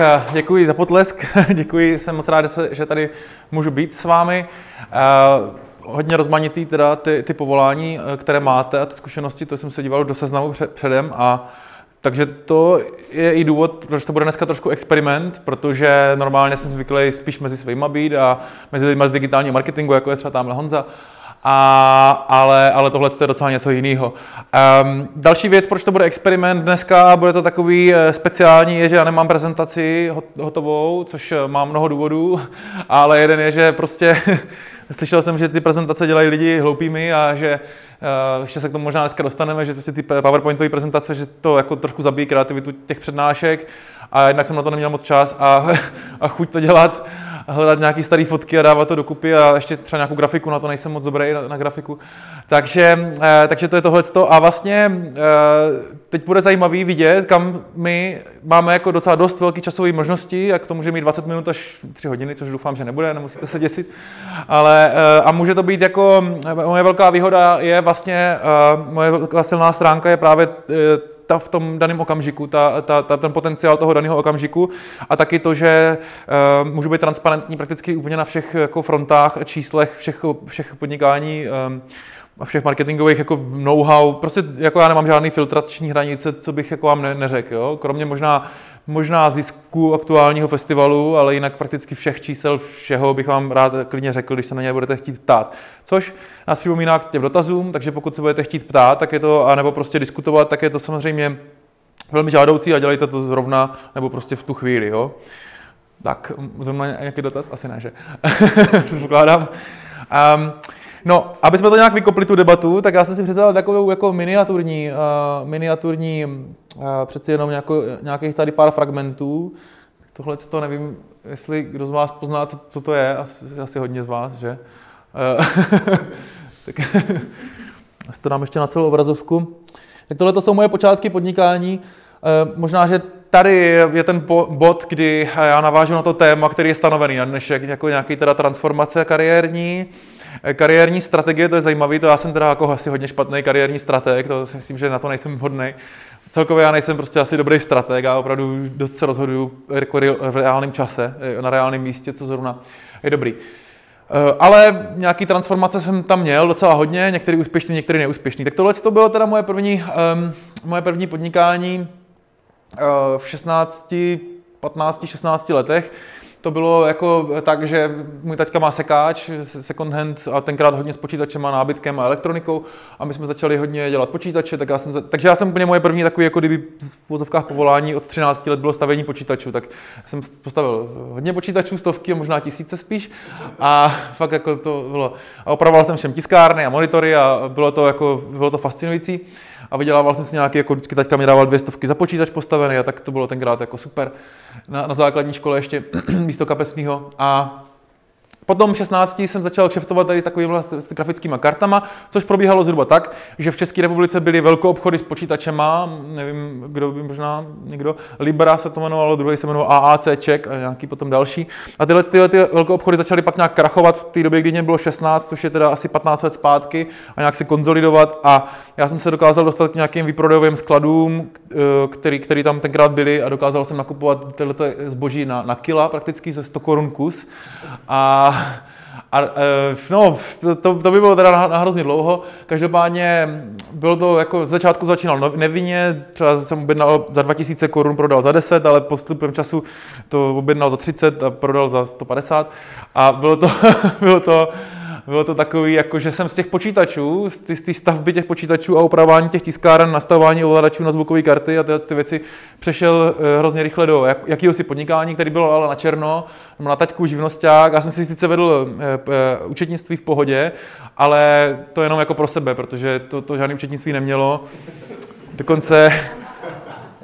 Eh, děkuji za potlesk, děkuji, jsem moc rád, že, tady můžu být s vámi. Uh, hodně rozmanitý teda ty, ty povolání, eh, které máte a ty zkušenosti, to jsem se díval do seznamu před, předem a takže to je i důvod, proč to bude dneska trošku experiment, protože normálně jsem zvyklý spíš mezi svýma být a mezi lidmi z digitálního marketingu, jako je třeba tamhle Honza. A, ale, ale tohle je docela něco jiného. Um, další věc, proč to bude experiment dneska, bude to takový eh, speciální, je, že já nemám prezentaci hotovou, což eh, má mnoho důvodů, ale jeden je, že prostě slyšel jsem, že ty prezentace dělají lidi hloupými a že uh, ještě se k tomu možná dneska dostaneme, že prostě ty PowerPointové prezentace, že to jako trošku zabíjí kreativitu těch přednášek a jednak jsem na to neměl moc čas a, a chuť to dělat hledat nějaký staré fotky a dávat to dokupy a ještě třeba nějakou grafiku, na to nejsem moc dobrý na, na grafiku. Takže, eh, takže to je tohle. A vlastně eh, teď bude zajímavý vidět, kam my máme jako docela dost velký časové možnosti, a k tomu může mít 20 minut až 3 hodiny, což doufám, že nebude, nemusíte se děsit. Ale, eh, a může to být jako, moje velká výhoda je vlastně, moje velká silná stránka je právě ta v tom daném okamžiku, ta, ta, ta, ten potenciál toho daného okamžiku a taky to, že uh, můžu být transparentní prakticky úplně na všech jako frontách, číslech, všech, všech podnikání um, a všech marketingových jako know-how. Prostě jako já nemám žádný filtrační hranice, co bych jako vám ne, neřekl. Kromě možná, možná zisku aktuálního festivalu, ale jinak prakticky všech čísel, všeho bych vám rád klidně řekl, když se na ně budete chtít ptát. Což nás připomíná k těm dotazům, takže pokud se budete chtít ptát, tak je to, anebo prostě diskutovat, tak je to samozřejmě velmi žádoucí a dělejte to zrovna nebo prostě v tu chvíli. Jo? Tak, zrovna nějaký dotaz? Asi ne, že? Předpokládám. Um, No, aby jsme to nějak vykopli tu debatu, tak já jsem si představil takovou jako miniaturní, uh, miniaturní uh, přeci jenom nějako, nějakých tady pár fragmentů. Tohle to nevím, jestli kdo z vás pozná, co, co to je, asi, asi hodně z vás, že? Uh, tak to dám ještě na celou obrazovku. Tak tohle to jsou moje počátky podnikání. Uh, možná, že tady je ten bod, kdy já navážu na to téma, který je stanovený na dnešek, jako nějaký teda transformace kariérní. Eh, kariérní strategie, to je zajímavé, to já jsem teda jako asi hodně špatný kariérní strateg, to si myslím, že na to nejsem vhodný. Celkově já nejsem prostě asi dobrý strateg a opravdu dost se rozhoduju jako v reálném čase, eh, na reálném místě, co zrovna je dobrý. Eh, ale nějaký transformace jsem tam měl docela hodně, některý úspěšný, některý neúspěšný. Tak tohle to bylo teda moje první, um, moje první podnikání uh, v 16, 15, 16 letech to bylo jako tak, že můj taťka má sekáč, second hand a tenkrát hodně s počítačem a nábytkem a elektronikou. A my jsme začali hodně dělat počítače, tak já jsem, takže já jsem úplně moje první takový, jako kdyby v vozovkách povolání od 13 let bylo stavění počítačů, tak jsem postavil hodně počítačů, stovky, možná tisíce spíš. A fakt jako to bylo, a opravoval jsem všem tiskárny a monitory a bylo to jako, bylo to fascinující a vydělával jsem si nějaký, jako vždycky taťka mi dával dvě stovky za počítač postavený a tak to bylo tenkrát jako super. Na, na základní škole ještě místo kapesního a Potom v 16 jsem začal kšeftovat tady takovými s grafickými kartama, což probíhalo zhruba tak, že v České republice byly velké obchody s počítačema, nevím, kdo by možná někdo, Libra se to jmenovalo, druhý se jmenoval AAC Czech a nějaký potom další. A tyhle, tyhle ty velké obchody začaly pak nějak krachovat v té době, kdy mě bylo 16, což je teda asi 15 let zpátky a nějak se konzolidovat a já jsem se dokázal dostat k nějakým výprodejovým skladům, eh, který, který tam tenkrát byly a dokázal jsem nakupovat tyhle zboží na, na kila, prakticky ze 100 korun kus. A a, e, no, to, to by bylo teda na, na hrozně dlouho. Každopádně bylo to jako z začátku začínal nevinně, třeba jsem objednal za 2000 korun, prodal za 10, ale postupem času to objednal za 30 a prodal za 150. A bylo to, bylo to bylo to takový, jako že jsem z těch počítačů, z té stavby těch počítačů a upravování těch tiskáren, nastavování ovladačů na zvukové karty a tyhle ty věci přešel uh, hrozně rychle do jak, jakého si podnikání, který bylo ale na černo, na taťku živnosták. Já jsem si sice vedl uh, účetnictví v pohodě, ale to jenom jako pro sebe, protože to, to žádný účetnictví nemělo. Dokonce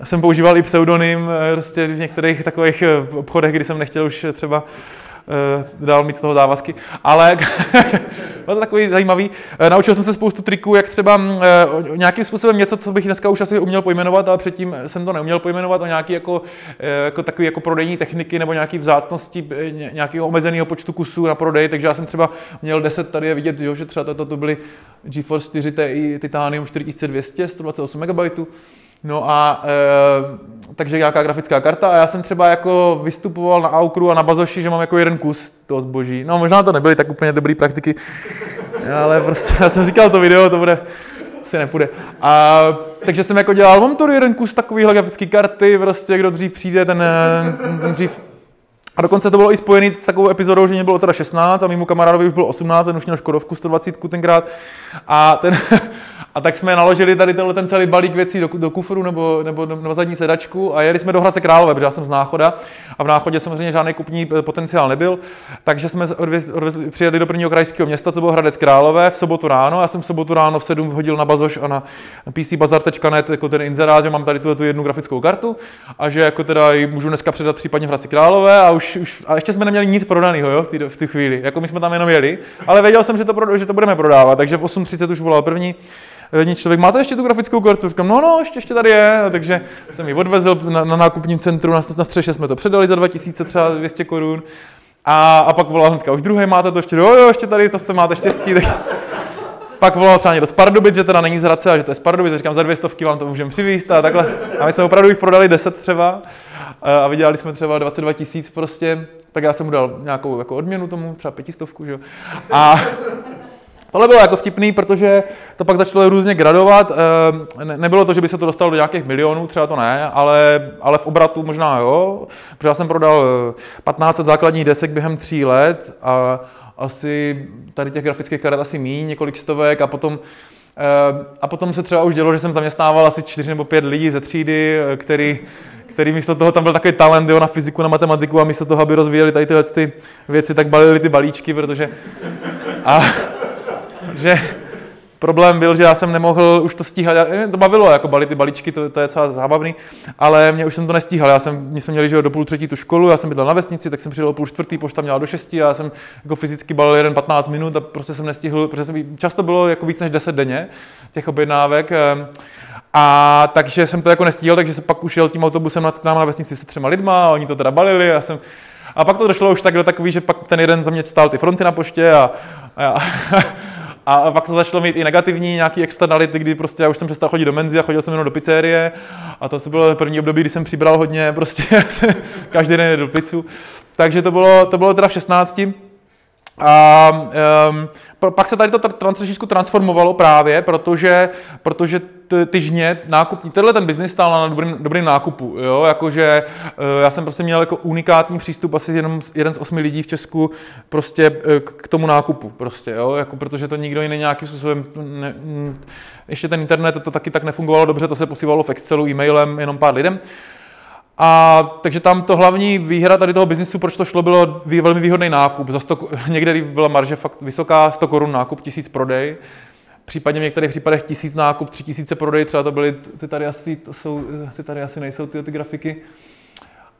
jsem používal i pseudonym prostě v některých takových obchodech, kdy jsem nechtěl už třeba Eh, dál mít z toho závazky, ale bylo to takový zajímavý. Eh, naučil jsem se spoustu triků, jak třeba mm, eh, nějakým způsobem něco, co bych dneska už asi uměl pojmenovat, ale předtím jsem to neuměl pojmenovat, o nějaký jako, jako takový jako prodejní techniky nebo nějaký vzácnosti nějakého omezeného počtu kusů na prodej, takže já jsem třeba měl 10, tady je vidět, že třeba toto to byly GeForce 4 Ti Titanium 4200, 128 MB, No a e, takže nějaká grafická karta a já jsem třeba jako vystupoval na Aukru a na Bazoši, že mám jako jeden kus toho zboží. No možná to nebyly tak úplně dobrý praktiky, ale prostě já jsem říkal to video, to bude, asi nepůjde. A, takže jsem jako dělal, mám tu jeden kus takovýhle grafické karty, prostě kdo dřív přijde, ten, ten dřív a dokonce to bylo i spojené s takovou epizodou, že mě bylo teda 16 a mému kamarádovi už bylo 18, ten už měl Škodovku 120 tenkrát. A ten, a tak jsme naložili tady tenhle ten celý balík věcí do, do kufru nebo, nebo na zadní sedačku a jeli jsme do Hradce Králové, protože já jsem z Náchoda a v Náchodě samozřejmě žádný kupní potenciál nebyl, takže jsme odvezli, odvezli, přijeli do prvního krajského města, to bylo Hradec Králové, v sobotu ráno. Já jsem v sobotu ráno v 7 hodil na Bazoš a na pcbazar.net jako ten inzerát, že mám tady tu, tu jednu grafickou kartu a že jako teda ji můžu dneska předat případně v Hradci Králové a už, už a ještě jsme neměli nic prodaného jo, v té v chvíli, jako my jsme tam jenom jeli, ale věděl jsem, že to, že to budeme prodávat, takže v 8.30 už volal první Jedni člověk, máte ještě tu grafickou kartu? Říkám, no, no, ještě, ještě tady je. No, takže jsem ji odvezl na, na nákupním centru, na, na střeše jsme to předali za 2000, třeba 200 korun. A, a pak volal hnedka, už druhý máte to ještě, jo, jo, ještě tady, to jste máte štěstí. Tak... pak volal třeba někdo z Pardubic, že teda není z Hradce a že to je z Pardubic, a říkám, za dvě stovky vám to můžeme přivést a takhle. A my jsme opravdu jich prodali 10 třeba a vydělali jsme třeba 22 tisíc prostě, tak já jsem mu dal nějakou jako odměnu tomu, třeba pětistovku, že jo. A, Tohle bylo jako vtipný, protože to pak začalo různě gradovat. Eh, nebylo to, že by se to dostalo do nějakých milionů, třeba to ne, ale, ale v obratu možná jo, protože já jsem prodal 15 eh, základních desek během tří let a asi tady těch grafických karet asi míň, několik stovek a potom eh, a potom se třeba už dělo, že jsem zaměstnával asi čtyři nebo pět lidí ze třídy, který, který místo toho, tam byl takový talent jo, na fyziku, na matematiku a místo toho, aby rozvíjeli tady tyhle ty věci, tak balili ty balíčky, protože... A, že problém byl, že já jsem nemohl už to stíhat. To bavilo, jako balit ty balíčky, to, to je docela zábavný, ale mě už jsem to nestíhal. Já jsem, my jsme měli že do půl třetí tu školu, já jsem bydlel na vesnici, tak jsem přijel o půl čtvrtý, pošta měla do šesti já jsem jako fyzicky balil jeden 15 minut a prostě jsem nestihl, protože jsem, často bylo jako víc než 10 denně těch objednávek. Ehm, a takže jsem to jako nestíhal, takže jsem pak už jel tím autobusem k nám na vesnici se třema lidma, a oni to teda balili, já jsem, a pak to došlo už tak do takový, že pak ten jeden za mě stál ty fronty na poště a, a, a pak to začalo mít i negativní nějaký externality, kdy prostě já už jsem přestal chodit do menzy a chodil jsem jenom do pizzerie. A to bylo první období, kdy jsem přibral hodně, prostě každý den do pizzu. Takže to bylo, to bylo teda v 16. A um, pak se tady to trošičku transformovalo právě, protože, protože ty žně nákupní, tenhle ten biznis stál na dobrým, dobrým nákupu, jo, jakože eh, já jsem prostě měl jako unikátní přístup, asi jenom jeden z osmi lidí v Česku prostě eh, k tomu nákupu, prostě, jo, jako protože to nikdo jiný nějakým způsobem, ne, ještě ten internet, to taky tak nefungovalo dobře, to se posílalo v Excelu, e-mailem, jenom pár lidem. A takže tam to hlavní výhra tady toho biznisu, proč to šlo, bylo velmi výhodný nákup. Za 100, někde byla marže fakt vysoká, 100 korun nákup, 1000 prodej. Případně v některých případech tisíc nákup, tři tisíce prodej, třeba to byly, ty tady asi, to jsou, ty tady asi nejsou ty, ty grafiky.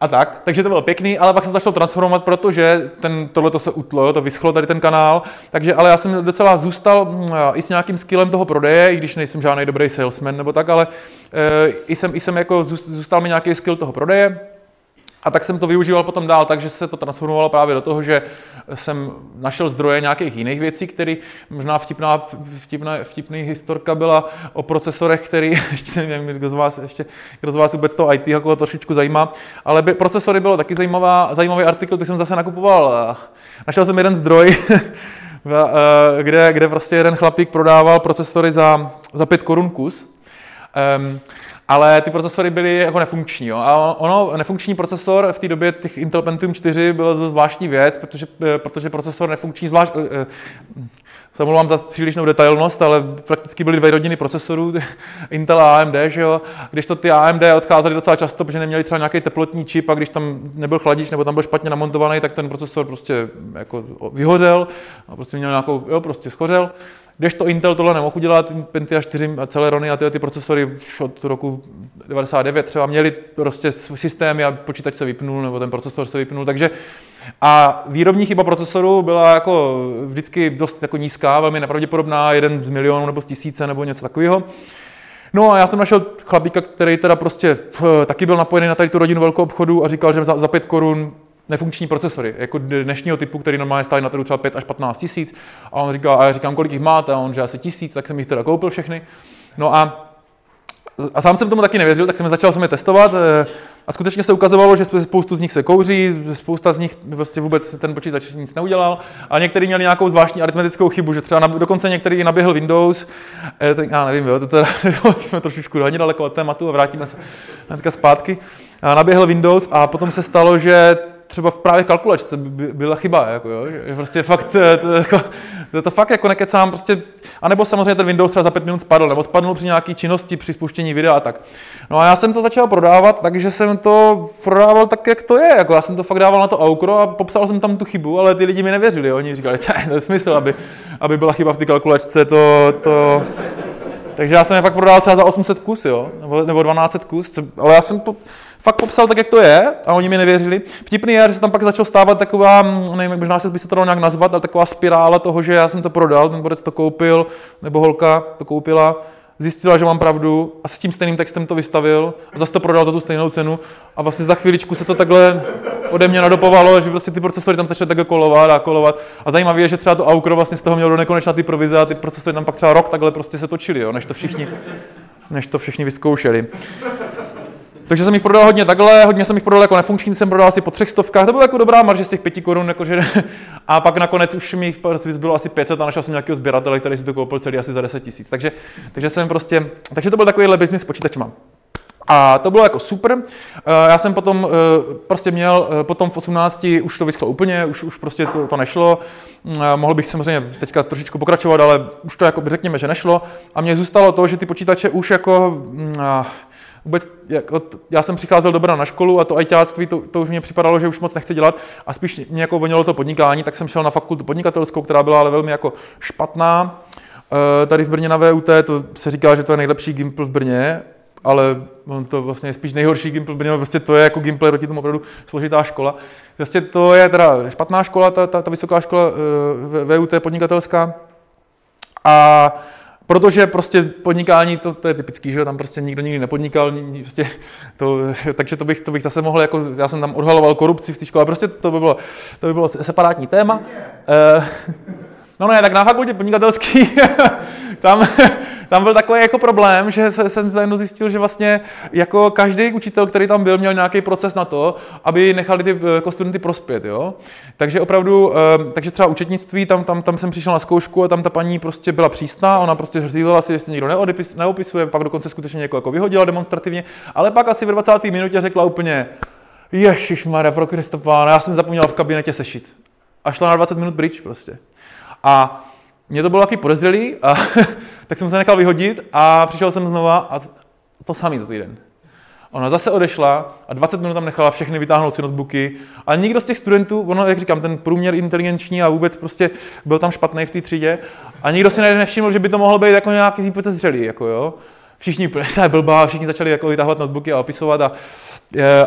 A tak, takže to bylo pěkný, ale pak se začalo transformovat, protože ten, tohle se utlo, to vyschlo tady ten kanál, takže ale já jsem docela zůstal mm, i s nějakým skillem toho prodeje, i když nejsem žádný dobrý salesman nebo tak, ale e, i, jsem, i jsem jako zůstal mi nějaký skill toho prodeje, a tak jsem to využíval potom dál, takže se to transformovalo právě do toho, že jsem našel zdroje nějakých jiných věcí, které možná vtipná, vtipná, vtipný historka byla o procesorech, který, ještě nevím, kdo z vás, ještě, kdo z vás vůbec to IT jako trošičku zajímá, ale by, procesory bylo taky zajímavá, zajímavý artikl, ty jsem zase nakupoval. Našel jsem jeden zdroj, kde, kde prostě jeden chlapík prodával procesory za, za 5 korun kus. Um, ale ty procesory byly jako nefunkční. Jo. A ono, nefunkční procesor v té době těch Intel Pentium 4 bylo zvláštní věc, protože, eh, protože procesor nefunkční zvlášť, eh, eh, se omlouvám za přílišnou detailnost, ale prakticky byly dvě rodiny procesorů, Intel a AMD, že jo? když to ty AMD odcházely docela často, protože neměli třeba nějaký teplotní čip a když tam nebyl chladič nebo tam byl špatně namontovaný, tak ten procesor prostě jako vyhořel a prostě měl nějakou, jo, prostě schořel. Když to Intel tohle nemohl udělat, Pentium 4 a Celerony a tyhle ty procesory už od roku 99 třeba měli prostě systémy a počítač se vypnul nebo ten procesor se vypnul, takže a výrobní chyba procesoru byla jako vždycky dost jako nízká, velmi nepravděpodobná, jeden z milionů nebo z tisíce nebo něco takového. No a já jsem našel chlapíka, který teda prostě pff, taky byl napojený na tady tu rodinu velkou obchodu a říkal, že za, za 5 korun nefunkční procesory, jako dnešního typu, který normálně stály na trhu třeba 5 až 15 tisíc. A on říkal, a já říkám, kolik jich máte? A on, že asi tisíc, tak jsem jich teda koupil všechny. No a a sám jsem tomu taky nevěřil, tak jsem začal jsem je testovat eh, a skutečně se ukazovalo, že spoustu z nich se kouří, spousta z nich prostě vůbec ten počítač nic neudělal a někteří měli nějakou zvláštní aritmetickou chybu, že třeba na, dokonce některý naběhl Windows, eh, tak já nevím, jo, to teda, jsme trošičku hodně daleko od tématu a vrátíme se zpátky. A naběhl Windows a potom se stalo, že třeba v právě kalkulačce by byla chyba, jako jo, že prostě fakt, to, to, jako, to, to fakt jako nekecám, prostě, anebo samozřejmě ten Windows třeba za pět minut spadl, nebo spadl při nějaké činnosti, při spuštění videa a tak. No a já jsem to začal prodávat, takže jsem to prodával tak, jak to je, jako já jsem to fakt dával na to aukro a popsal jsem tam tu chybu, ale ty lidi mi nevěřili, oni říkali, to je smysl, aby, aby byla chyba v té kalkulačce, to, to, takže já jsem je pak prodal třeba za 800 kus, jo, nebo, nebo 1200 kus, ale já jsem to, fakt popsal tak, jak to je a oni mi nevěřili. Vtipný je, že se tam pak začal stávat taková, nevím, možná se by se to dalo nějak nazvat, ale taková spirála toho, že já jsem to prodal, ten borec to koupil, nebo holka to koupila, zjistila, že mám pravdu a s tím stejným textem to vystavil a zase to prodal za tu stejnou cenu a vlastně za chvíličku se to takhle ode mě nadopovalo, že prostě ty procesory tam začaly takhle kolovat a kolovat. A zajímavé je, že třeba to Aukro vlastně z toho mělo do nekonečna ty provize a ty procesory tam pak třeba rok takhle prostě se točily, než to všichni, než to všichni vyzkoušeli. Takže jsem jich prodal hodně takhle, hodně jsem jich prodal jako nefunkční, jsem prodal asi po třech stovkách, to byla jako dobrá marže z těch pěti korun, jakože, a pak nakonec už mi jich bylo asi 500 a našel jsem nějakého sběratele, který si to koupil celý asi za 10 tisíc. Takže, takže jsem prostě, takže to byl takovýhle biznis s počítačima. A to bylo jako super. Eh, já jsem potom eh, prostě měl, eh, potom v 18 už to vyschlo úplně, už, už prostě to, to nešlo. Mohl bych samozřejmě teďka trošičku pokračovat, ale už to jako řekněme, že nešlo. A mně zůstalo to, že ty počítače už jako mm, vůbec, jako, já jsem přicházel dobrá na školu a to ajťáctví, to, to už mě připadalo, že už moc nechci dělat a spíš mě jako vonilo to podnikání, tak jsem šel na fakultu podnikatelskou, která byla ale velmi jako špatná. E, tady v Brně na VUT to se říká, že to je nejlepší Gimpl v Brně, ale on to vlastně je spíš nejhorší Gimpl v Brně, prostě to je jako Gimpl proti tomu opravdu složitá škola. Vlastně to je teda špatná škola, ta, ta, ta vysoká škola e, VUT podnikatelská. A Protože prostě podnikání, to, to je typický, že tam prostě nikdo nikdy nepodnikal, prostě to, takže to bych, to bych zase mohl, jako, já jsem tam odhaloval korupci v té škole, prostě to by bylo, to by bylo separátní téma. No ne, tak na fakultě podnikatelský, tam, tam byl takový jako problém, že se, jsem zajedno zjistil, že vlastně jako každý učitel, který tam byl, měl nějaký proces na to, aby nechali ty jako studenty prospět, jo. Takže opravdu, eh, takže třeba učetnictví, tam, tam, tam jsem přišel na zkoušku a tam ta paní prostě byla přísná, ona prostě řídila si, jestli někdo neodepis, neopisuje, pak dokonce skutečně někoho jako vyhodila demonstrativně, ale pak asi v 20. minutě řekla úplně, Ježíš pro Kristopána, já jsem zapomněla v kabinetě sešit. A šla na 20 minut bridge prostě. A mě to bylo taky podezřelý, a tak jsem se nechal vyhodit a přišel jsem znova a to samý to týden. Ona zase odešla a 20 minut tam nechala všechny vytáhnout si notebooky. A nikdo z těch studentů, ono, jak říkám, ten průměr inteligenční a vůbec prostě byl tam špatný v té třídě. A nikdo si nevšiml, že by to mohlo být jako nějaký zřelý, jako jo. Všichni úplně se blbá, všichni začali jako vytahovat notebooky a opisovat a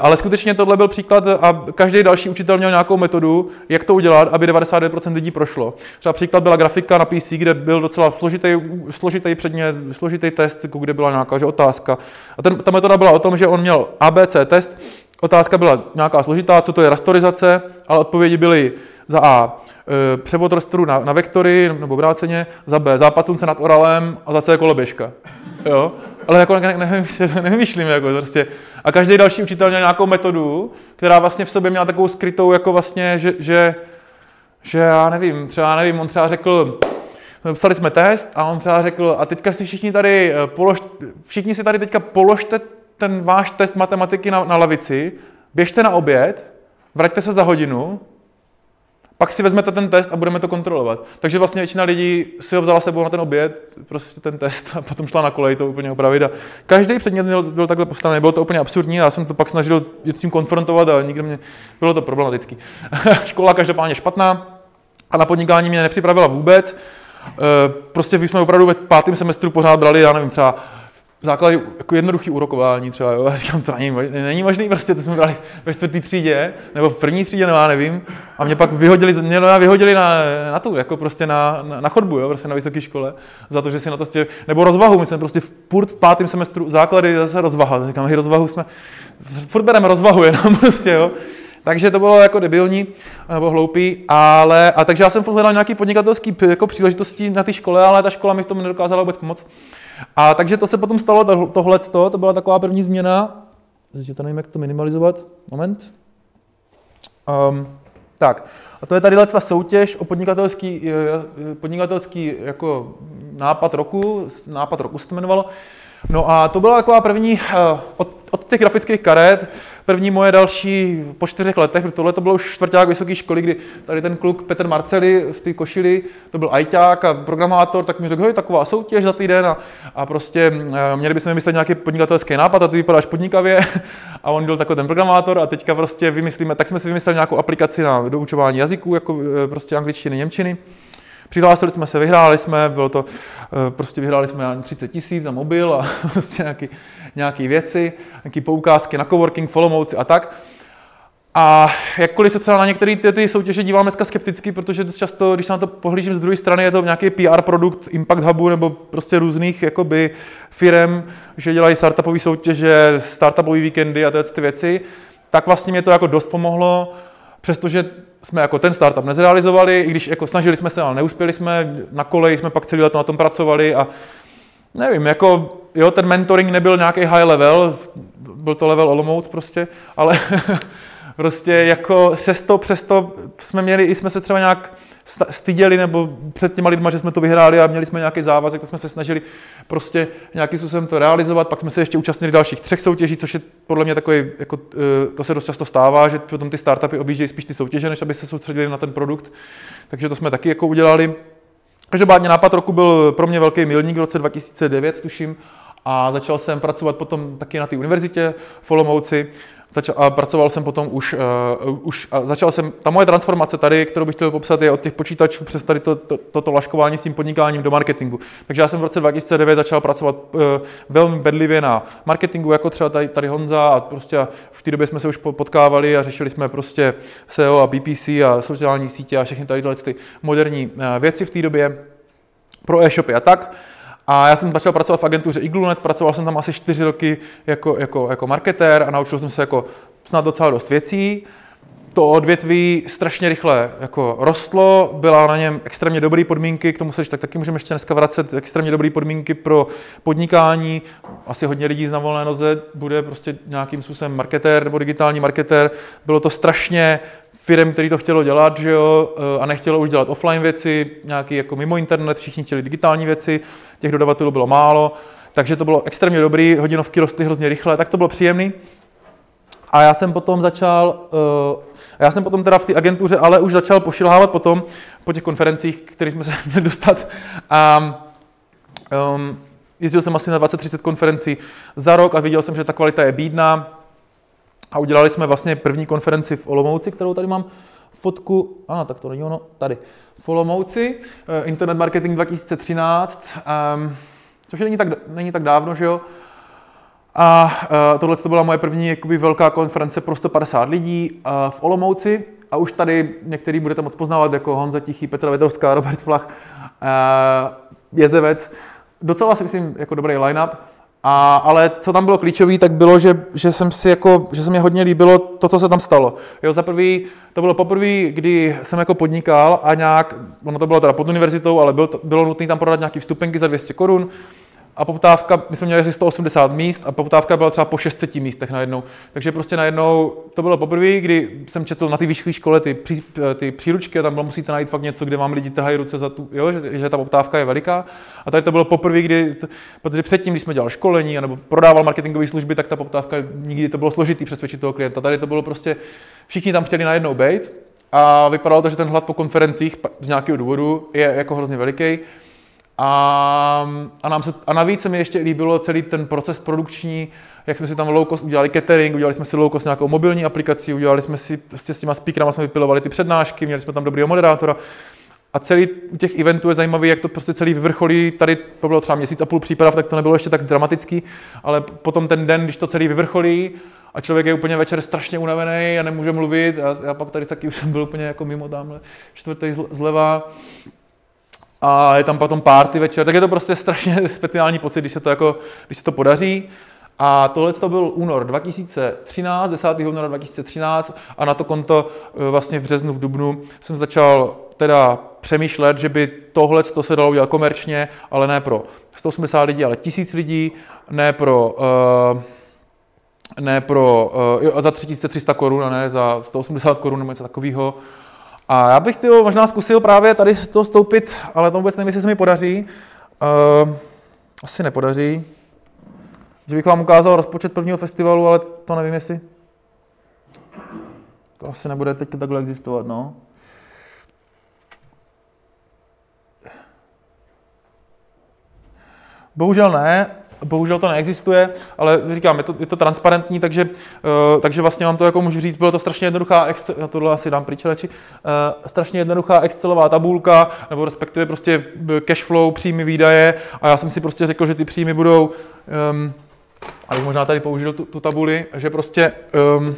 ale skutečně tohle byl příklad a každý další učitel měl nějakou metodu, jak to udělat, aby 99% lidí prošlo. Třeba příklad byla grafika na PC, kde byl docela složitý, složitý předmět, složitý test, kde byla nějaká že otázka. A ten, ta metoda byla o tom, že on měl ABC test, otázka byla nějaká složitá, co to je rastorizace, ale odpovědi byly za A e, převod rastoru na, na vektory nebo obráceně, za B západ slunce nad Oralem a za C koloběžka. Jo? Ale jako ne, ne, nevymýšlím, jako prostě. A každý další učitel měl nějakou metodu, která vlastně v sobě měla takovou skrytou, jako vlastně, že, že, že já nevím, třeba nevím, on třeba řekl, psali jsme test a on třeba řekl, a teďka si všichni tady eh, polož, všichni si tady teďka položte ten váš test matematiky na, na lavici, běžte na oběd, vraťte se za hodinu pak si vezmete ten test a budeme to kontrolovat. Takže vlastně většina lidí si ho vzala sebou na ten oběd, prostě ten test a potom šla na kolej to úplně opravit. A každý předmět byl, byl takhle postavený, bylo to úplně absurdní, já jsem to pak snažil s tím konfrontovat a nikdo mě, bylo to problematický. Škola každopádně špatná a na podnikání mě nepřipravila vůbec. E, prostě jsme opravdu ve pátém semestru pořád brali, já nevím, třeba základy jako jednoduchý úrokování třeba, jo, a říkám, to není, není možný, prostě to jsme brali ve čtvrtý třídě, nebo v první třídě, nebo já nevím, a mě pak vyhodili, mě no, vyhodili na, na tu, jako prostě na, na, na chodbu, jo, prostě na vysoké škole, za to, že si na to stěl, nebo rozvahu, my jsme prostě v, furt v pátém semestru základy zase rozvaha, říkám, hej, rozvahu jsme, furt bereme rozvahu jenom prostě, jo, Takže to bylo jako debilní nebo hloupý, ale a takže já jsem hledal nějaký podnikatelský jako příležitosti na té škole, ale ta škola mi v tom nedokázala vůbec pomoct. A takže to se potom stalo, tohle, to byla taková první změna. Teď to nevím, jak to minimalizovat. Moment. Um, tak, a to je tady ta soutěž o podnikatelský, eh, podnikatelský jako nápad roku, nápad roku se to jmenovalo. No a to byla taková první, eh, od, od těch grafických karet, první moje další po čtyřech letech, tohle to bylo už čtvrták vysoké školy, kdy tady ten kluk Petr Marceli v té košili, to byl ajťák a programátor, tak mi řekl, hej, taková soutěž za týden a, a prostě eh, měli bychom vymyslet nějaký podnikatelský nápad a ty vypadáš podnikavě a on byl takový ten programátor a teďka prostě vymyslíme, tak jsme si vymysleli nějakou aplikaci na doučování jazyků, jako eh, prostě angličtiny, němčiny. Přihlásili jsme se, vyhráli jsme, bylo to, eh, prostě vyhráli jsme 30 tisíc za mobil a prostě nějaký, nějaký věci, nějaký poukázky na coworking, followmouci a tak. A jakkoliv se třeba na některé ty, ty soutěže dívám dneska skepticky, protože dost často, když se na to pohlížím z druhé strany, je to nějaký PR produkt Impact Hubu nebo prostě různých jakoby firm, že dělají startupové soutěže, startupové víkendy a ty věci, tak vlastně mě to jako dost pomohlo, přestože jsme jako ten startup nezrealizovali, i když jako snažili jsme se, ale neuspěli jsme, na koleji jsme pak celý let na tom pracovali a nevím, jako jo, ten mentoring nebyl nějaký high level, byl to level Olomouc prostě, ale prostě jako to přesto jsme měli, i jsme se třeba nějak styděli nebo před těma lidma, že jsme to vyhráli a měli jsme nějaký závazek, tak jsme se snažili prostě nějakým způsobem to realizovat. Pak jsme se ještě účastnili dalších třech soutěží, což je podle mě takový, jako, eh, to se dost často stává, že potom ty startupy objíždějí spíš ty soutěže, než aby se soustředili na ten produkt. Takže to jsme taky jako udělali. Každopádně nápad roku byl pro mě velký milník v roce 2009, tuším, a začal jsem pracovat potom taky na té univerzitě v Olomouci A pracoval jsem potom už, uh, už a začal jsem, ta moje transformace tady, kterou bych chtěl popsat, je od těch počítačů přes tady to, to, toto laškování s tím podnikáním do marketingu. Takže já jsem v roce 2009 začal pracovat uh, velmi bedlivě na marketingu, jako třeba tady, tady Honza a prostě v té době jsme se už potkávali a řešili jsme prostě SEO a BPC a sociální sítě a všechny tady ty moderní uh, věci v té době pro e-shopy a tak. A já jsem začal pracovat v agentuře Iglunet, pracoval jsem tam asi čtyři roky jako, jako, jako marketér a naučil jsem se jako snad docela dost věcí. To odvětví strašně rychle jako rostlo, byla na něm extrémně dobré podmínky, k tomu se tak taky můžeme ještě dneska vracet, extrémně dobré podmínky pro podnikání. Asi hodně lidí z na volné noze bude prostě nějakým způsobem marketér nebo digitální marketér. Bylo to strašně firm, který to chtělo dělat, že jo, eh, a nechtělo už dělat offline věci, nějaký jako mimo internet, všichni chtěli digitální věci, těch dodavatelů bylo málo, takže to bylo extrémně dobrý, hodinovky rostly hrozně rychle, tak to bylo příjemný. A já jsem potom začal, uh, já jsem potom teda v té agentuře, ale už začal pošilhávat potom po těch konferencích, které jsme se měli dostat. A um, jezdil jsem asi na 20-30 konferencí za rok a viděl jsem, že ta kvalita je bídná, a udělali jsme vlastně první konferenci v Olomouci, kterou tady mám fotku, a ah, tak to není ono, tady. V Olomouci, eh, Internet Marketing 2013, um, ehm, což není tak, není tak dávno, že jo. A uh, tohle to byla moje první jakoby, velká konference pro 150 lidí uh, v Olomouci. A už tady některý budete moc poznávat, jako Honza Tichý, Petra Vedrovská, Robert Flach, uh, Jezevec. Docela si myslím jako dobrý line-up. A, ale co tam bylo klíčové, tak bylo, že, že, jsem si jako, že se mi hodně líbilo to, co se tam stalo. Jo, za prvý, to bylo poprvé, kdy jsem jako podnikal a nějak, ono to bylo teda pod univerzitou, ale bylo, bylo nutné tam prodat nějaké vstupenky za 200 korun a poptávka, my jsme měli asi 180 míst a poptávka byla třeba po 600 místech najednou. Takže prostě najednou to bylo poprvé, kdy jsem četl na ty vyšší škole ty, pří, ty příručky a tam bylo musíte najít fakt něco, kde vám lidi trhají ruce za tu, jo, že, že ta poptávka je veliká. A tady to bylo poprvé, kdy, protože předtím, když jsme dělali školení nebo prodával marketingové služby, tak ta poptávka nikdy to bylo složitý přesvědčit toho klienta. Tady to bylo prostě, všichni tam chtěli najednou být a vypadalo to, že ten hlad po konferencích z nějakého důvodu je jako hrozně veliký. A, a, nám se, a navíc se mi ještě líbilo celý ten proces produkční, jak jsme si tam low cost udělali catering, udělali jsme si low cost nějakou mobilní aplikaci, udělali jsme si prostě s těma speakerama jsme vypilovali ty přednášky, měli jsme tam dobrýho moderátora. A celý u těch eventů je zajímavý, jak to prostě celý vyvrcholí. Tady to bylo třeba měsíc a půl příprav, tak to nebylo ještě tak dramatický, ale potom ten den, když to celý vyvrcholí a člověk je úplně večer strašně unavený a nemůže mluvit, a já pak tady taky už jsem byl úplně jako mimo tamhle čtvrtý zleva, a je tam potom party večer, tak je to prostě strašně speciální pocit, když se to, jako, když se to podaří. A tohle to byl únor 2013, 10. února 2013 a na to konto eh, vlastně v březnu, v dubnu jsem začal teda přemýšlet, že by tohle to se dalo udělat komerčně, ale ne pro 180 lidí, ale tisíc lidí, ne pro uh, ne pro, uh, za 3300 korun a ne za 180 korun nebo něco takového. A já bych to možná zkusil právě tady to stoupit, ale to vůbec nevím, jestli se mi podaří. Uh, asi nepodaří. Že bych vám ukázal rozpočet prvního festivalu, ale to nevím, jestli... To asi nebude teď takhle existovat, no. Bohužel ne, bohužel to neexistuje, ale říkám, je to, je to transparentní, takže, uh, takže vlastně vám to jako můžu říct, bylo to strašně jednoduchá, já tohle asi dám pryč radši, uh, strašně jednoduchá Excelová tabulka, nebo respektive prostě cash flow, příjmy, výdaje a já jsem si prostě řekl, že ty příjmy budou, um, abych možná tady použil tu, tu tabuli, že prostě um,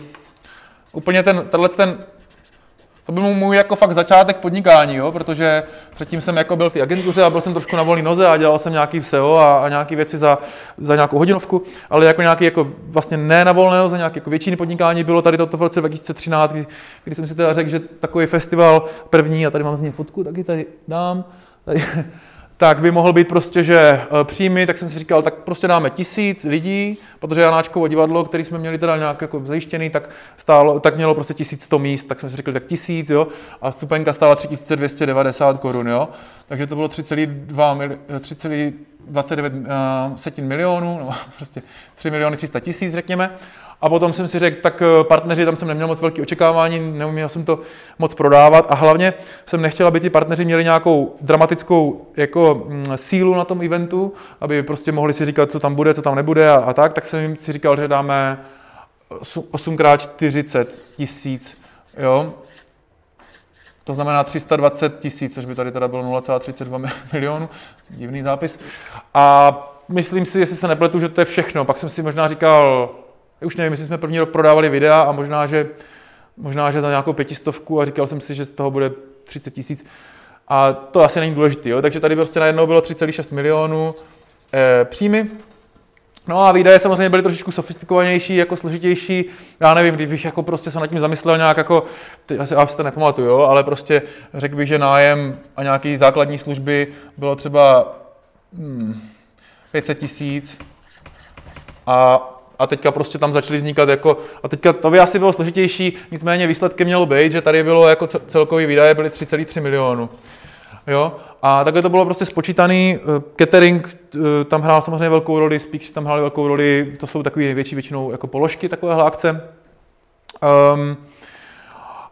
úplně ten, tenhle ten to byl můj jako fakt začátek podnikání, jo, protože předtím jsem jako byl v té agentuře a byl jsem trošku na volné noze a dělal jsem nějaký SEO a, a nějaké věci za, za nějakou hodinovku, ale jako nějaký jako vlastně ne na volné noze, nějaký jako většiny podnikání bylo tady toto v roce 2013, kdy, kdy jsem si teda řekl, že takový festival první, a tady mám z něj fotku, taky tady dám, tady, tak by mohl být prostě, že eh, příjmy, tak jsem si říkal, tak prostě dáme tisíc lidí, protože Janáčkovo divadlo, který jsme měli teda nějak jako zajištěný, tak, stálo, tak mělo prostě 1100 míst, tak jsme si řekli, tak tisíc, jo, a stupenka stála 3290 korun, jo, takže to bylo 3,29 uh, setin milionů, no, prostě 3 miliony 300 tisíc, řekněme. A potom jsem si řekl, tak eh, partneři, tam jsem neměl moc velké očekávání, neuměl jsem to moc prodávat a hlavně jsem nechtěl, aby ti partneři měli nějakou dramatickou jako mm, sílu na tom eventu, aby prostě mohli si říkat, co tam bude, co tam nebude a, a tak, tak jsem si říkal, že dáme 8x40 tisíc, jo, to znamená 320 tisíc, což by tady teda bylo 0,32 milionů, divný zápis. A myslím si, jestli se nepletu, že to je všechno. Pak jsem si možná říkal, už nevím, jestli jsme první rok prodávali videa a možná, že, možná, že za nějakou pětistovku a říkal jsem si, že z toho bude 30 tisíc. A to asi není důležité, jo? takže tady prostě najednou bylo 3,6 milionů e, příjmy. No a výdaje samozřejmě byly trošičku sofistikovanější, jako složitější. Já nevím, kdybych jako prostě se nad tím zamyslel nějak jako, ty, asi, já si to nepamatuju, jo? ale prostě řekl bych, že nájem a nějaký základní služby bylo třeba hmm, 500 tisíc a a teďka prostě tam začaly vznikat jako, a teďka to by asi bylo složitější, nicméně výsledkem mělo být, že tady bylo jako celkový výdaje byly 3,3 milionů. Jo? A takhle to bylo prostě spočítaný. Eh, catering eh, tam hrál samozřejmě velkou roli, speakers tam hráli velkou roli, to jsou takové největší většinou jako položky takovéhle akce. Um,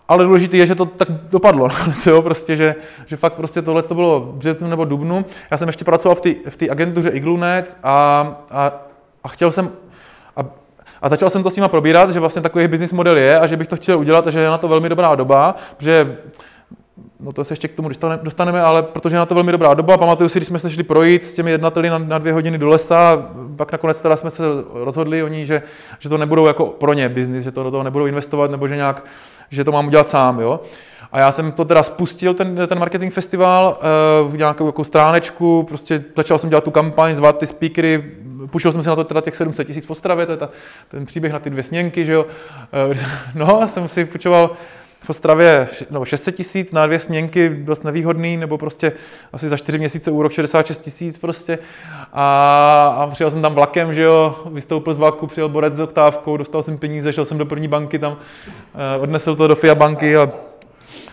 ale důležité je, že to tak dopadlo, jo, prostě, že, že fakt prostě tohle to bylo v březnu nebo dubnu. Já jsem ještě pracoval v té agentuře Iglunet a, a, a chtěl jsem a, a začal jsem to s nima probírat, že vlastně takový business model je a že bych to chtěl udělat a že je na to velmi dobrá doba, protože no to se ještě k tomu dostaneme, ale protože je na to velmi dobrá doba. Pamatuju si, když jsme se šli projít s těmi jednateli na, na dvě hodiny do lesa, pak nakonec teda jsme se rozhodli oni, že, že to nebudou jako pro ně biznis, že to do toho nebudou investovat, nebo že nějak, že to mám udělat sám, jo. A já jsem to teda spustil, ten, ten marketing festival, uh, v nějakou jako stránečku, prostě začal jsem dělat tu kampaň, zvat ty speakery, půjčil jsem si na to teda těch 700 tisíc v Ostravě, to je ta, ten příběh na ty dvě sněnky, že jo. Uh, no, jsem si půjčoval v Ostravě no, 600 tisíc na dvě směnky, dost nevýhodný, nebo prostě asi za čtyři měsíce úrok 66 tisíc prostě. A, a přijel jsem tam vlakem, že jo, vystoupil z vlaku, přijel borec s oktávkou, dostal jsem peníze, šel jsem do první banky tam, uh, odnesl to do FIA banky a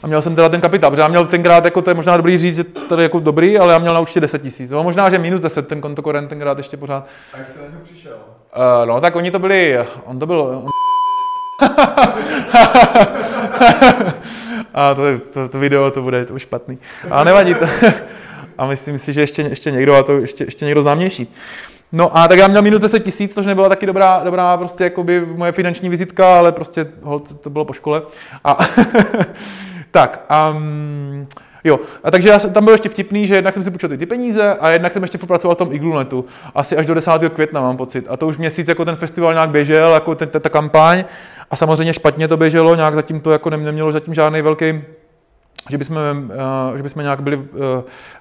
a měl jsem teda ten kapitál, protože já měl tenkrát, jako to je možná dobrý říct, že to je jako dobrý, ale já měl na určitě 10 tisíc. No, možná, že minus 10 ten kontokorent tenkrát ještě pořád. A jak jsi na něho přišel? Uh, no, tak oni to byli, on to byl, on... a to, to, to, video to bude to už špatný. A nevadí to. a myslím si, že ještě, ještě někdo, a to ještě, ještě někdo známější. No a tak já měl minus 10 tisíc, což nebyla taky dobrá, dobrá prostě jakoby moje finanční vizitka, ale prostě hold, to bylo po škole. A tak, um, jo, a takže já jsem, tam byl ještě vtipný, že jednak jsem si půjčil ty, ty peníze a jednak jsem ještě pracoval v tom Iglunetu. Asi až do 10. května mám pocit. A to už měsíc jako ten festival nějak běžel, jako ten, ta kampaň. A samozřejmě špatně to běželo, nějak zatím to jako nemělo zatím žádný velký že bychom, že bychom nějak byli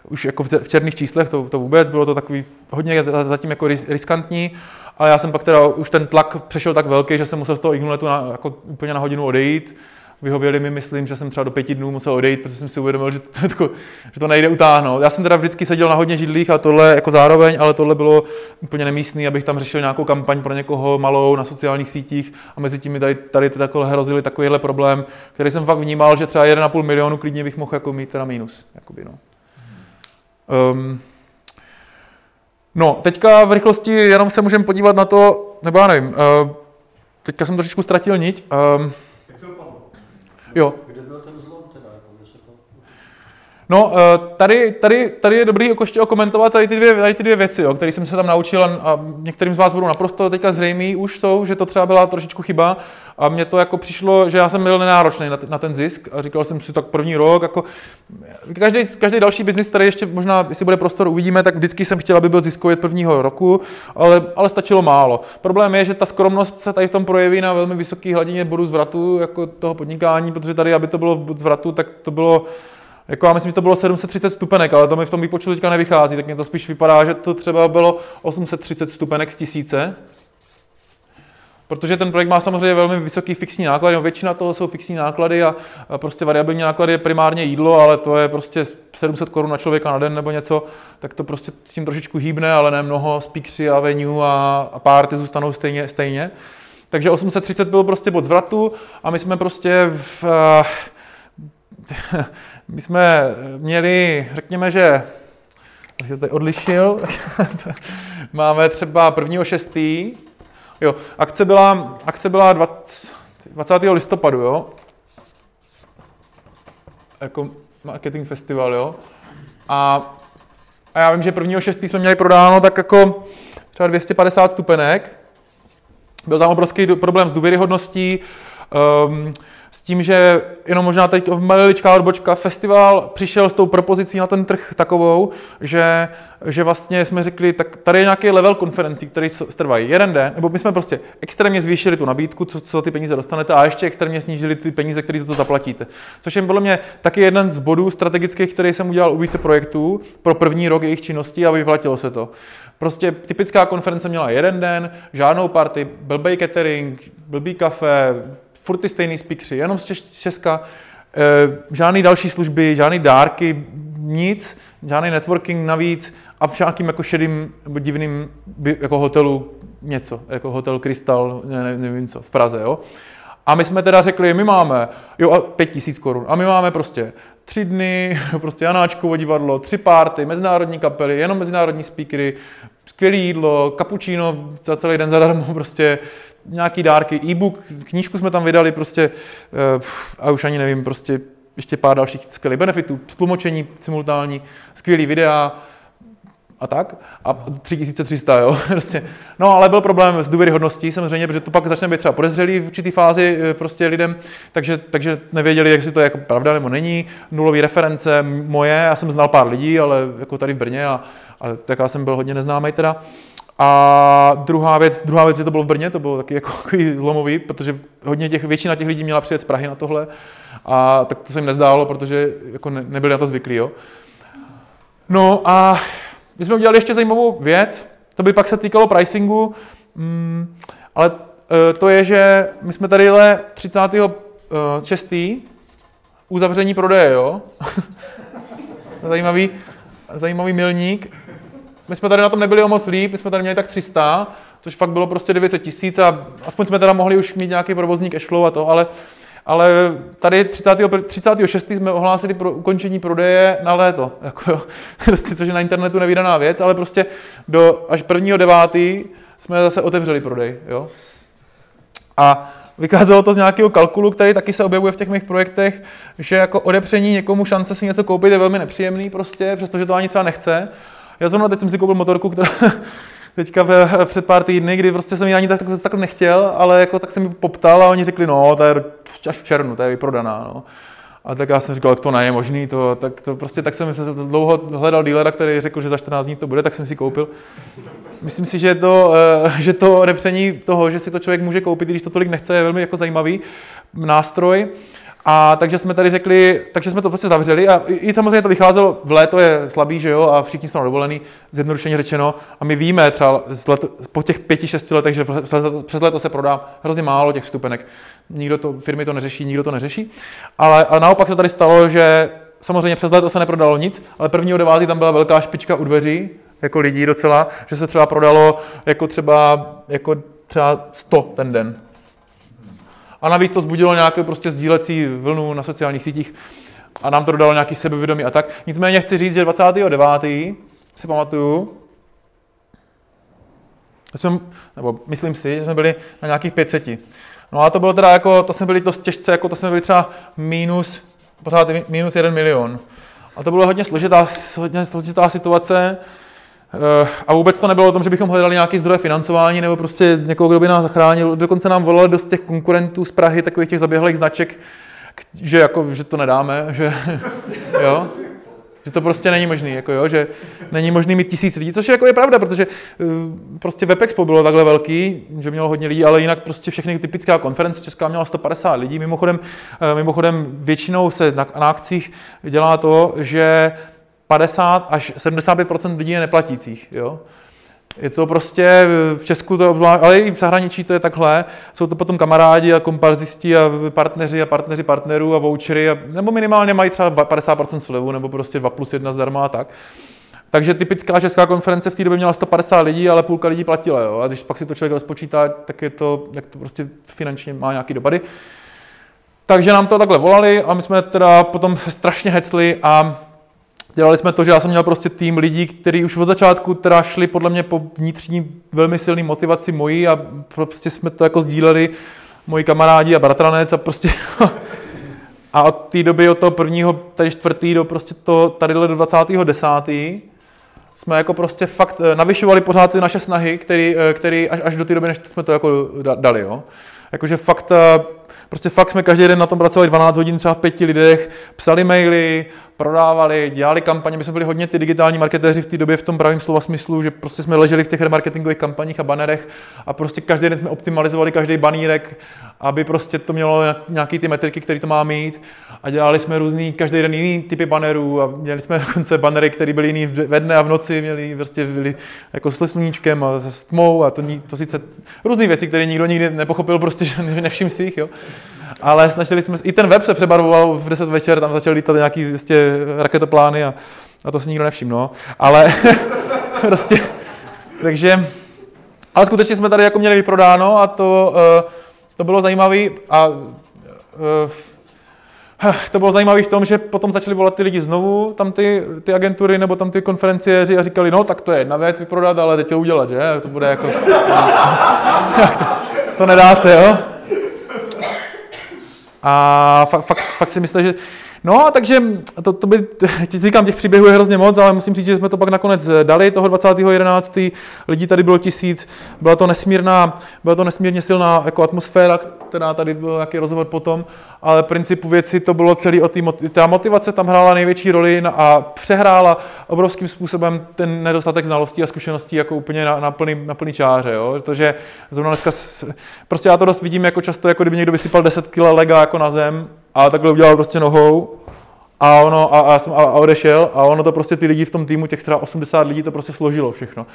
už jako v černých číslech, to, to vůbec, bylo to takový hodně zatím jako riskantní, ale já jsem pak teda už ten tlak přešel tak velký, že jsem musel z toho ignuletu na, jako úplně na hodinu odejít, vyhověli mi, myslím, že jsem třeba do pěti dnů musel odejít, protože jsem si uvědomil, že to, jako, že to nejde utáhnout. Já jsem teda vždycky seděl na hodně židlích a tohle jako zároveň, ale tohle bylo úplně nemístný, abych tam řešil nějakou kampaň pro někoho malou na sociálních sítích a mezi tím tady, tady takhle hrozili takovýhle problém, který jsem fakt vnímal, že třeba 1,5 milionu klidně bych mohl jako mít teda mínus. Jakoby, no. Um, no, teďka v rychlosti jenom se můžeme podívat na to, nebo já nevím, uh, teďka jsem trošičku ztratil niť. Um, Jo. Kde byl ten zlom teda? Jako, kde se to... No, eh, tady, tady, tady je dobrý jako ještě okomentovat tady ty dvě, tady ty dvě věci, které jsem se tam naučil a některým z vás budou naprosto teďka zřejmý už jsou, že to třeba byla trošičku chyba a mně to jako přišlo, že já jsem byl nenáročný na, na ten zisk a říkal jsem si tak první rok, jako každý, každý další biznis, který ještě možná, jestli bude prostor, uvidíme, tak vždycky jsem chtěl, aby byl ziskový prvního roku, ale, ale stačilo málo. Problém je, že ta skromnost se tady v tom projeví na velmi vysoké hladině bodu zvratu jako toho podnikání, protože tady, aby to bylo v zvratu, tak to bylo jako já myslím, že to bylo 730 stupenek, ale to mi v tom výpočtu teďka nevychází, tak mně to spíš vypadá, že to třeba bylo 830 stupenek z tisíce, Protože ten projekt má samozřejmě velmi vysoký fixní náklady, no většina toho jsou fixní náklady a, prostě variabilní náklady je primárně jídlo, ale to je prostě 700 korun na člověka na den nebo něco, tak to prostě s tím trošičku hýbne, ale ne mnoho, speakery a venue a, párty zůstanou stejně, stejně. Takže 830 byl prostě bod zvratu a my jsme prostě v, my jsme měli, řekněme, že to tady odlišil, máme třeba prvního šestý, Jo, akce byla, akce byla 20, 20. listopadu, jo. Jako marketing festival, jo. A, a já vím, že 1.6. jsme měli prodáno tak jako třeba 250 stupenek. Byl tam obrovský problém s důvěryhodností. Um, s tím, že jenom možná teď maliličká odbočka, festival přišel s tou propozicí na ten trh takovou, že, že vlastně jsme řekli, tak tady je nějaký level konferencí, který trvají jeden den, nebo my jsme prostě extrémně zvýšili tu nabídku, co, co ty peníze dostanete, a ještě extrémně snížili ty peníze, které za to zaplatíte. Což je podle mě taky jeden z bodů strategických, který jsem udělal u více projektů pro první rok jejich činnosti a vyplatilo se to. Prostě typická konference měla jeden den, žádnou party, blbý catering, blbý kafe, furt ty stejný speakeři, jenom z Česka, e, žádný další služby, žádný dárky, nic, žádný networking navíc a v nějakým jako šedým nebo divným jako hotelu něco, jako hotel Krystal, ne, nevím co, v Praze, jo. A my jsme teda řekli, my máme, jo, a pět tisíc korun, a my máme prostě tři dny, prostě Janáčkovo divadlo, tři párty, mezinárodní kapely, jenom mezinárodní speakery, skvělé jídlo, kapučíno za celý den zadarmo, prostě nějaký dárky, e-book, knížku jsme tam vydali prostě eh, a už ani nevím, prostě ještě pár dalších skvělých benefitů, tlumočení simultánní, skvělý videa a tak. A 3300, jo. Prostě. No, ale byl problém s důvěryhodností samozřejmě, protože to pak začne být třeba podezřelý v určitý fázi eh, prostě lidem, takže, takže nevěděli, jestli to je jako pravda nebo není. Nulové reference moje, já jsem znal pár lidí, ale jako tady v Brně a, a tak já jsem byl hodně neznámý teda. A druhá věc, druhá věc, že to bylo v Brně, to bylo taky jako zlomový, protože hodně těch, většina těch lidí měla přijet z Prahy na tohle a tak to se jim nezdálo, protože jako ne, nebyli na to zvyklí. Jo. No a my jsme udělali ještě zajímavou věc, to by pak se týkalo pricingu, mm, ale e, to je, že my jsme tady 36. E, uzavření prodeje, jo. zajímavý, zajímavý milník my jsme tady na tom nebyli o moc líp, my jsme tady měli tak 300, což fakt bylo prostě 900 tisíc a aspoň jsme teda mohli už mít nějaký provozní cashflow a to, ale, ale tady 30. 36. jsme ohlásili pro ukončení prodeje na léto, jako prostě, což je na internetu nevydaná věc, ale prostě do až 1. 9. jsme zase otevřeli prodej, jo. A vykázalo to z nějakého kalkulu, který taky se objevuje v těch mých projektech, že jako odepření někomu šance si něco koupit je velmi nepříjemný prostě, přestože to ani třeba nechce. Já zrovna teď jsem si koupil motorku, která teďka v, před pár týdny, kdy prostě jsem ji ani tak, tak, tak nechtěl, ale jako tak jsem ji poptal a oni řekli, no, to je až v červnu, to je vyprodaná. No. A tak já jsem říkal, jak to není možný, to, tak, to prostě, tak jsem dlouho hledal dílera, který řekl, že za 14 dní to bude, tak jsem si koupil. Myslím si, že to, eh, že to odepření toho, že si to člověk může koupit, když to tolik nechce, je velmi jako zajímavý nástroj. A takže jsme tady řekli, takže jsme to prostě zavřeli a i, i samozřejmě to vycházelo, v léto je slabý, že jo, a všichni jsou dovolený, zjednodušeně řečeno. A my víme třeba z leto, po těch pěti, šesti letech, že přes léto se prodá hrozně málo těch vstupenek. Nikdo to, firmy to neřeší, nikdo to neřeší. Ale, ale naopak se tady stalo, že samozřejmě přes léto se neprodalo nic, ale prvního devátý tam byla velká špička u dveří, jako lidí docela, že se třeba prodalo jako třeba, jako třeba 100 ten den. A navíc to zbudilo nějakou prostě sdílecí vlnu na sociálních sítích a nám to dodalo nějaký sebevědomí a tak. Nicméně chci říct, že 29. si pamatuju, jsme, nebo myslím si, že jsme byli na nějakých 500. No a to bylo teda jako, to jsme byli dost těžce, jako to jsme byli třeba minus, pořád minus jeden milion. A to bylo hodně složitá, hodně složitá situace, a vůbec to nebylo o tom, že bychom hledali nějaký zdroje financování nebo prostě někoho, kdo by nás zachránil. Dokonce nám volali dost těch konkurentů z Prahy, takových těch zaběhlých značek, že, jako, že to nedáme, že, jo, že to prostě není možný, jako jo, že není možný mít tisíc lidí, což je, jako je pravda, protože uh, prostě Webexpo bylo takhle velký, že mělo hodně lidí, ale jinak prostě všechny typická konference Česká měla 150 lidí. Mimochodem, uh, mimochodem většinou se na, na akcích dělá to, že 50 až 75% lidí je neplatících. Jo? Je to prostě v Česku, to obzvlášť, ale i v zahraničí to je takhle. Jsou to potom kamarádi a komparzisti a partneři a partneři partnerů a vouchery, a, nebo minimálně mají třeba 50% slevu, nebo prostě 2 plus 1 zdarma a tak. Takže typická česká konference v té době měla 150 lidí, ale půlka lidí platila. Jo? A když pak si to člověk rozpočítá, tak je to, jak to prostě finančně má nějaký dopady. Takže nám to takhle volali a my jsme teda potom strašně hecli a Dělali jsme to, že já jsem měl prostě tým lidí, kteří už od začátku teda šli podle mě po vnitřní velmi silné motivaci mojí a prostě jsme to jako sdíleli moji kamarádi a bratranec a prostě a od té doby, od toho prvního, tady čtvrtý do prostě to tady do 20. desátý, jsme jako prostě fakt eh, navyšovali pořád ty naše snahy, který, eh, který až, až do té doby, než jsme to jako dali, jo. Jakože fakt eh, Prostě fakt jsme každý den na tom pracovali 12 hodin třeba v pěti lidech, psali maily, prodávali, dělali kampaně. My jsme byli hodně ty digitální marketéři v té době v tom pravém slova smyslu, že prostě jsme leželi v těch remarketingových kampaních a banerech a prostě každý den jsme optimalizovali každý banírek, aby prostě to mělo nějaký ty metriky, které to má mít. A dělali jsme různý, každý den jiný typy banerů a měli jsme dokonce banery, které byly jiný ve dne a v noci, měli prostě byli jako s sluníčkem a s tmou a to, to sice různé věci, které nikdo nikdy nepochopil, prostě, že nevšim si jich, jo. Ale snažili jsme, i ten web se přebarvoval v 10 večer, tam začaly lítat nějaký vlastně, raketoplány a, a to si nikdo nevšiml, no. Ale prostě, takže, ale skutečně jsme tady jako měli vyprodáno a to, uh, to bylo zajímavé a uh, to bylo zajímavé v tom, že potom začali volat ty lidi znovu, tam ty, ty agentury nebo tam ty konferenciéři a říkali, no tak to je jedna věc vyprodat, ale teď to udělat, že? To bude jako... to, nedáte, jo? A fakt, fakt, fakt si myslím, že No, takže to, to by, říkám, těch příběhů je hrozně moc, ale musím říct, že jsme to pak nakonec dali toho 20.11. Lidí tady bylo tisíc, byla to nesmírná, byla to nesmírně silná jako atmosféra, která tady byl nějaký rozhovor potom, ale principu věci to bylo celý o té ta motivace tam hrála největší roli a přehrála obrovským způsobem ten nedostatek znalostí a zkušeností jako úplně na, na, plný, na plný čáře, jo? protože zrovna dneska, prostě já to dost vidím jako často, jako kdyby někdo vysypal 10 kg lega jako na zem a takhle udělal prostě nohou a, ono, a, a, a, a odešel a ono to prostě ty lidi v tom týmu, těch třeba 80 lidí, to prostě složilo všechno.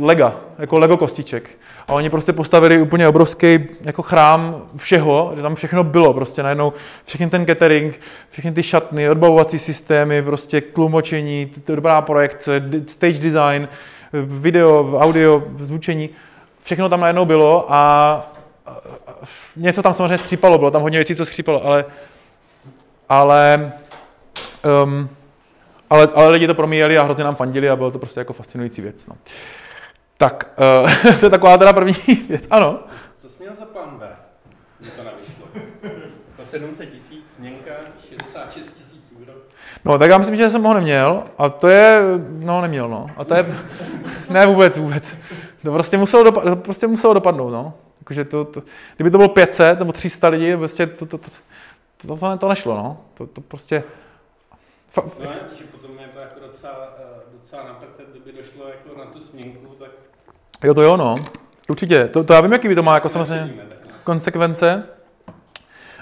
Lega, jako Lego kostiček. A oni prostě postavili úplně obrovský jako chrám všeho, že tam všechno bylo prostě najednou, všechny ten catering, všechny ty šatny, odbavovací systémy, prostě tlumočení, dobrá projekce, stage design, video, audio, zvučení, všechno tam najednou bylo a něco tam samozřejmě skřípalo, bylo tam hodně věcí, co skřípalo, ale, ale, um, ale, ale lidi to promíjeli a hrozně nám fandili a bylo to prostě jako fascinující věc. No. Tak, uh, to je taková teda první věc, ano. Co jsi měl za plán B, to nevyšlo? To 700 tisíc, měnka, 66 tisíc euro. No, tak já myslím, že jsem ho neměl. A to je, no neměl, no. A to je, ne vůbec, vůbec. To prostě muselo, dopad, to prostě muselo dopadnout, no. Jakože to, to, kdyby to bylo 500 nebo 300 lidí, prostě to, to, to, to, to, to nešlo, no. To, to prostě... Fa, no, že potom je to jako docela, eh, docela na kdyby došlo jako na tu směnku, tak... Jo, to jo, no. Určitě. To, to já vím, jaký by to má jako samozřejmě konsekvence.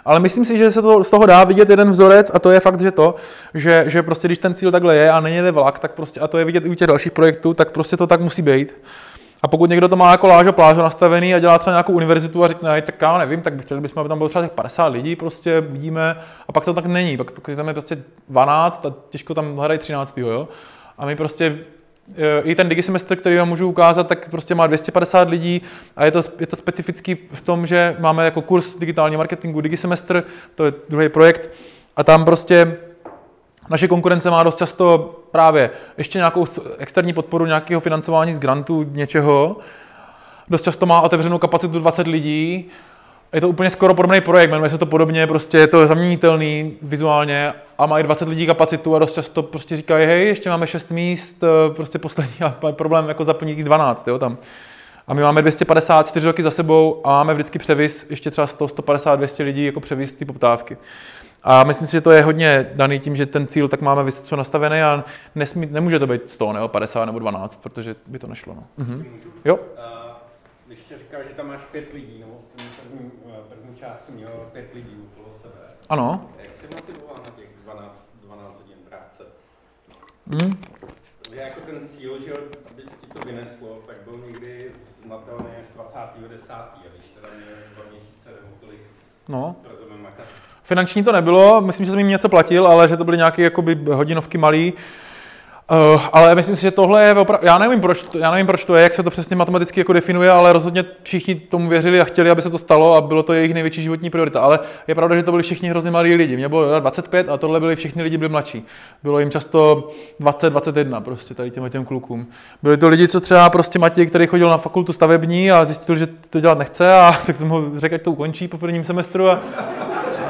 Ale myslím si, že se to z toho dá vidět jeden vzorec a to je fakt, že to, že, že prostě když ten cíl takhle je a není vlak, tak prostě, a to je vidět i u těch dalších projektů, tak prostě to tak musí být. A pokud někdo to má jako lážo plážo nastavený a dělá třeba nějakou univerzitu a řekne, tak já nevím, tak chtěli bychom, aby tam bylo třeba těch 50 lidí, prostě vidíme, a pak to tak není, pak, pak tam je prostě 12 a těžko tam hledají 13. Jo? A my prostě e, i ten digisemestr, který vám můžu ukázat, tak prostě má 250 lidí a je to, je to specifický v tom, že máme jako kurz digitální marketingu digisemestr, to je druhý projekt, a tam prostě naše konkurence má dost často právě ještě nějakou externí podporu nějakého financování z grantů něčeho. Dost často má otevřenou kapacitu 20 lidí. Je to úplně skoro podobný projekt, jmenuje se to podobně, prostě je to zaměnitelný vizuálně a i 20 lidí kapacitu a dost často prostě říkají, hej, ještě máme 6 míst, eh, prostě poslední a problém jako zaplnit 12, jo, tam. A my máme 254 roky za sebou a máme vždycky převis ještě třeba 100, 150, 200 lidí jako převis té poptávky. A myslím si, že to je hodně daný tím, že ten cíl tak máme vysoce nastavený a nesmí, nemůže to být 100 nebo 50 nebo 12, protože by to nešlo. No. Mhm. Jo? Když jsi říkal, že tam máš pět lidí, nebo v první, eh, první části měl pět lidí okolo sebe. Ano. Jak jsi motivoval na těch 12, 12 hodin práce? Mm. Že jako ten cíl, že aby ti to vyneslo, tak byl někdy znatelný až 20.10. A když teda měl dva měsíce nebo kolik no. Finanční to nebylo, myslím, že jsem jim něco platil, ale že to byly nějaké jakoby hodinovky malý. Uh, ale myslím si, že tohle je opravdu, já nevím, proč, já nevím, proč to je, jak se to přesně matematicky jako definuje, ale rozhodně všichni tomu věřili a chtěli, aby se to stalo a bylo to jejich největší životní priorita. Ale je pravda, že to byli všichni hrozně malí lidi. Mě bylo 25 a tohle byli všichni lidi byli mladší. Bylo jim často 20, 21 prostě tady těm těm klukům. Byli to lidi, co třeba prostě Matěj, který chodil na fakultu stavební a zjistil, že to dělat nechce a tak jsem ho řekl, ať to ukončí po prvním semestru a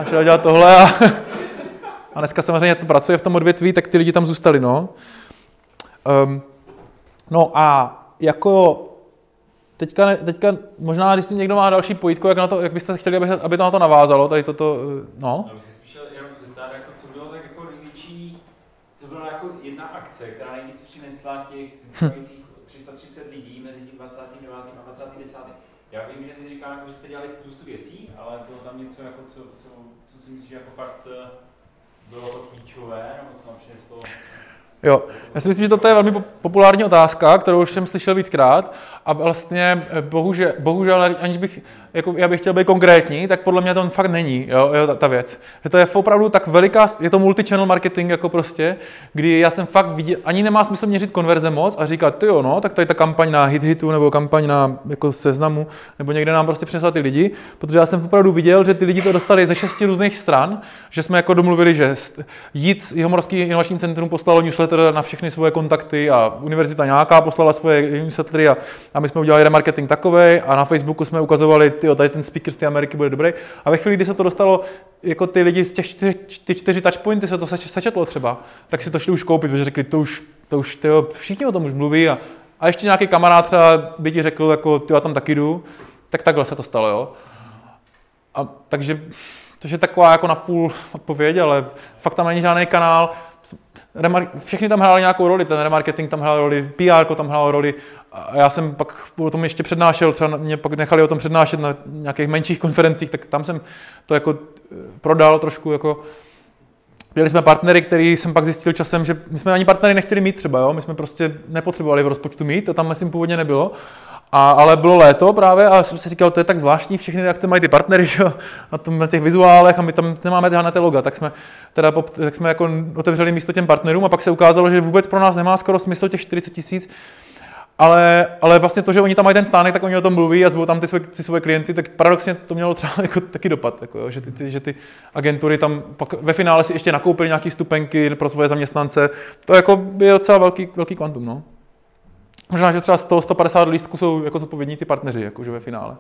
a šel dělat tohle a, a dneska samozřejmě to pracuje v tom odvětví, tak ty lidi tam zůstali, no. Um, no a jako teďka, teďka možná, když si někdo má další pojítko, jak, na to, jak byste chtěli, aby, aby to na to navázalo, tady toto, no. Jenom zeptat, jako, co bylo tak jako jako jedna akce, která nejvíc přinesla těch zbývajících 330 lidí mezi tím 29. a 20. Já vím, že ty říkal, jako, že jste dělali spoustu věcí, ale bylo tam něco, jako, co, co si myslím, že jako fakt eh, bylo to klíčové, nebo co tam přineslo? Jo, já si myslím, že toto je velmi populární otázka, kterou už jsem slyšel víckrát. A vlastně eh, bohužel, bohužel aniž bych jako já bych chtěl být konkrétní, tak podle mě to fakt není, jo, jo ta, ta, věc. Že to je opravdu tak veliká, je to multi-channel marketing jako prostě, kdy já jsem fakt viděl, ani nemá smysl měřit konverze moc a říkat, ty jo, no, tak tady ta kampaň na hit hitu nebo kampaň na jako seznamu, nebo někde nám prostě přinesla ty lidi, protože já jsem opravdu viděl, že ty lidi to dostali ze šesti různých stran, že jsme jako domluvili, že jít Jihomoravský inovační centrum poslalo newsletter na všechny svoje kontakty a univerzita nějaká poslala svoje newslettery a, a my jsme udělali remarketing takový a na Facebooku jsme ukazovali ty, tady ten speaker z té Ameriky bude dobrý. A ve chvíli, kdy se to dostalo, jako ty lidi z těch čtyři, ty čtyři touchpointy se to sečetlo třeba, tak si to šli už koupit, protože řekli, to už, to už tyjo, všichni o tom už mluví a, a ještě nějaký kamarád třeba by ti řekl, jako ty já tam taky jdu, tak takhle se to stalo, jo. A, takže to je taková jako napůl odpověď, ale fakt tam není žádný kanál, všechny tam hráli nějakou roli, ten remarketing tam hrál roli, PR tam hrál roli a já jsem pak o tom ještě přednášel, třeba mě pak nechali o tom přednášet na nějakých menších konferencích, tak tam jsem to jako eh, prodal trošku jako Měli jsme partnery, který jsem pak zjistil časem, že my jsme ani partnery nechtěli mít třeba, jo? my jsme prostě nepotřebovali v rozpočtu mít, to tam myslím původně nebylo. A, ale bylo léto právě a jsem si říkal, to je tak zvláštní, všechny akce mají ty partnery že? Na, tom, na těch vizuálech a my tam nemáme žádné ty loga, tak jsme, teda, tak jsme jako otevřeli místo těm partnerům a pak se ukázalo, že vůbec pro nás nemá skoro smysl těch 40 tisíc, ale, ale vlastně to, že oni tam mají ten stánek, tak oni o tom mluví a zvou tam ty své, ty svoje klienty, tak paradoxně to mělo třeba jako taky dopad, jako, že, ty, ty, že ty agentury tam pak ve finále si ještě nakoupili nějaké stupenky pro svoje zaměstnance. To jako je docela velký, velký kvantum. No. Možná, že třeba 100, 150 lístků jsou jako zodpovědní ty partneři, jakože ve finále.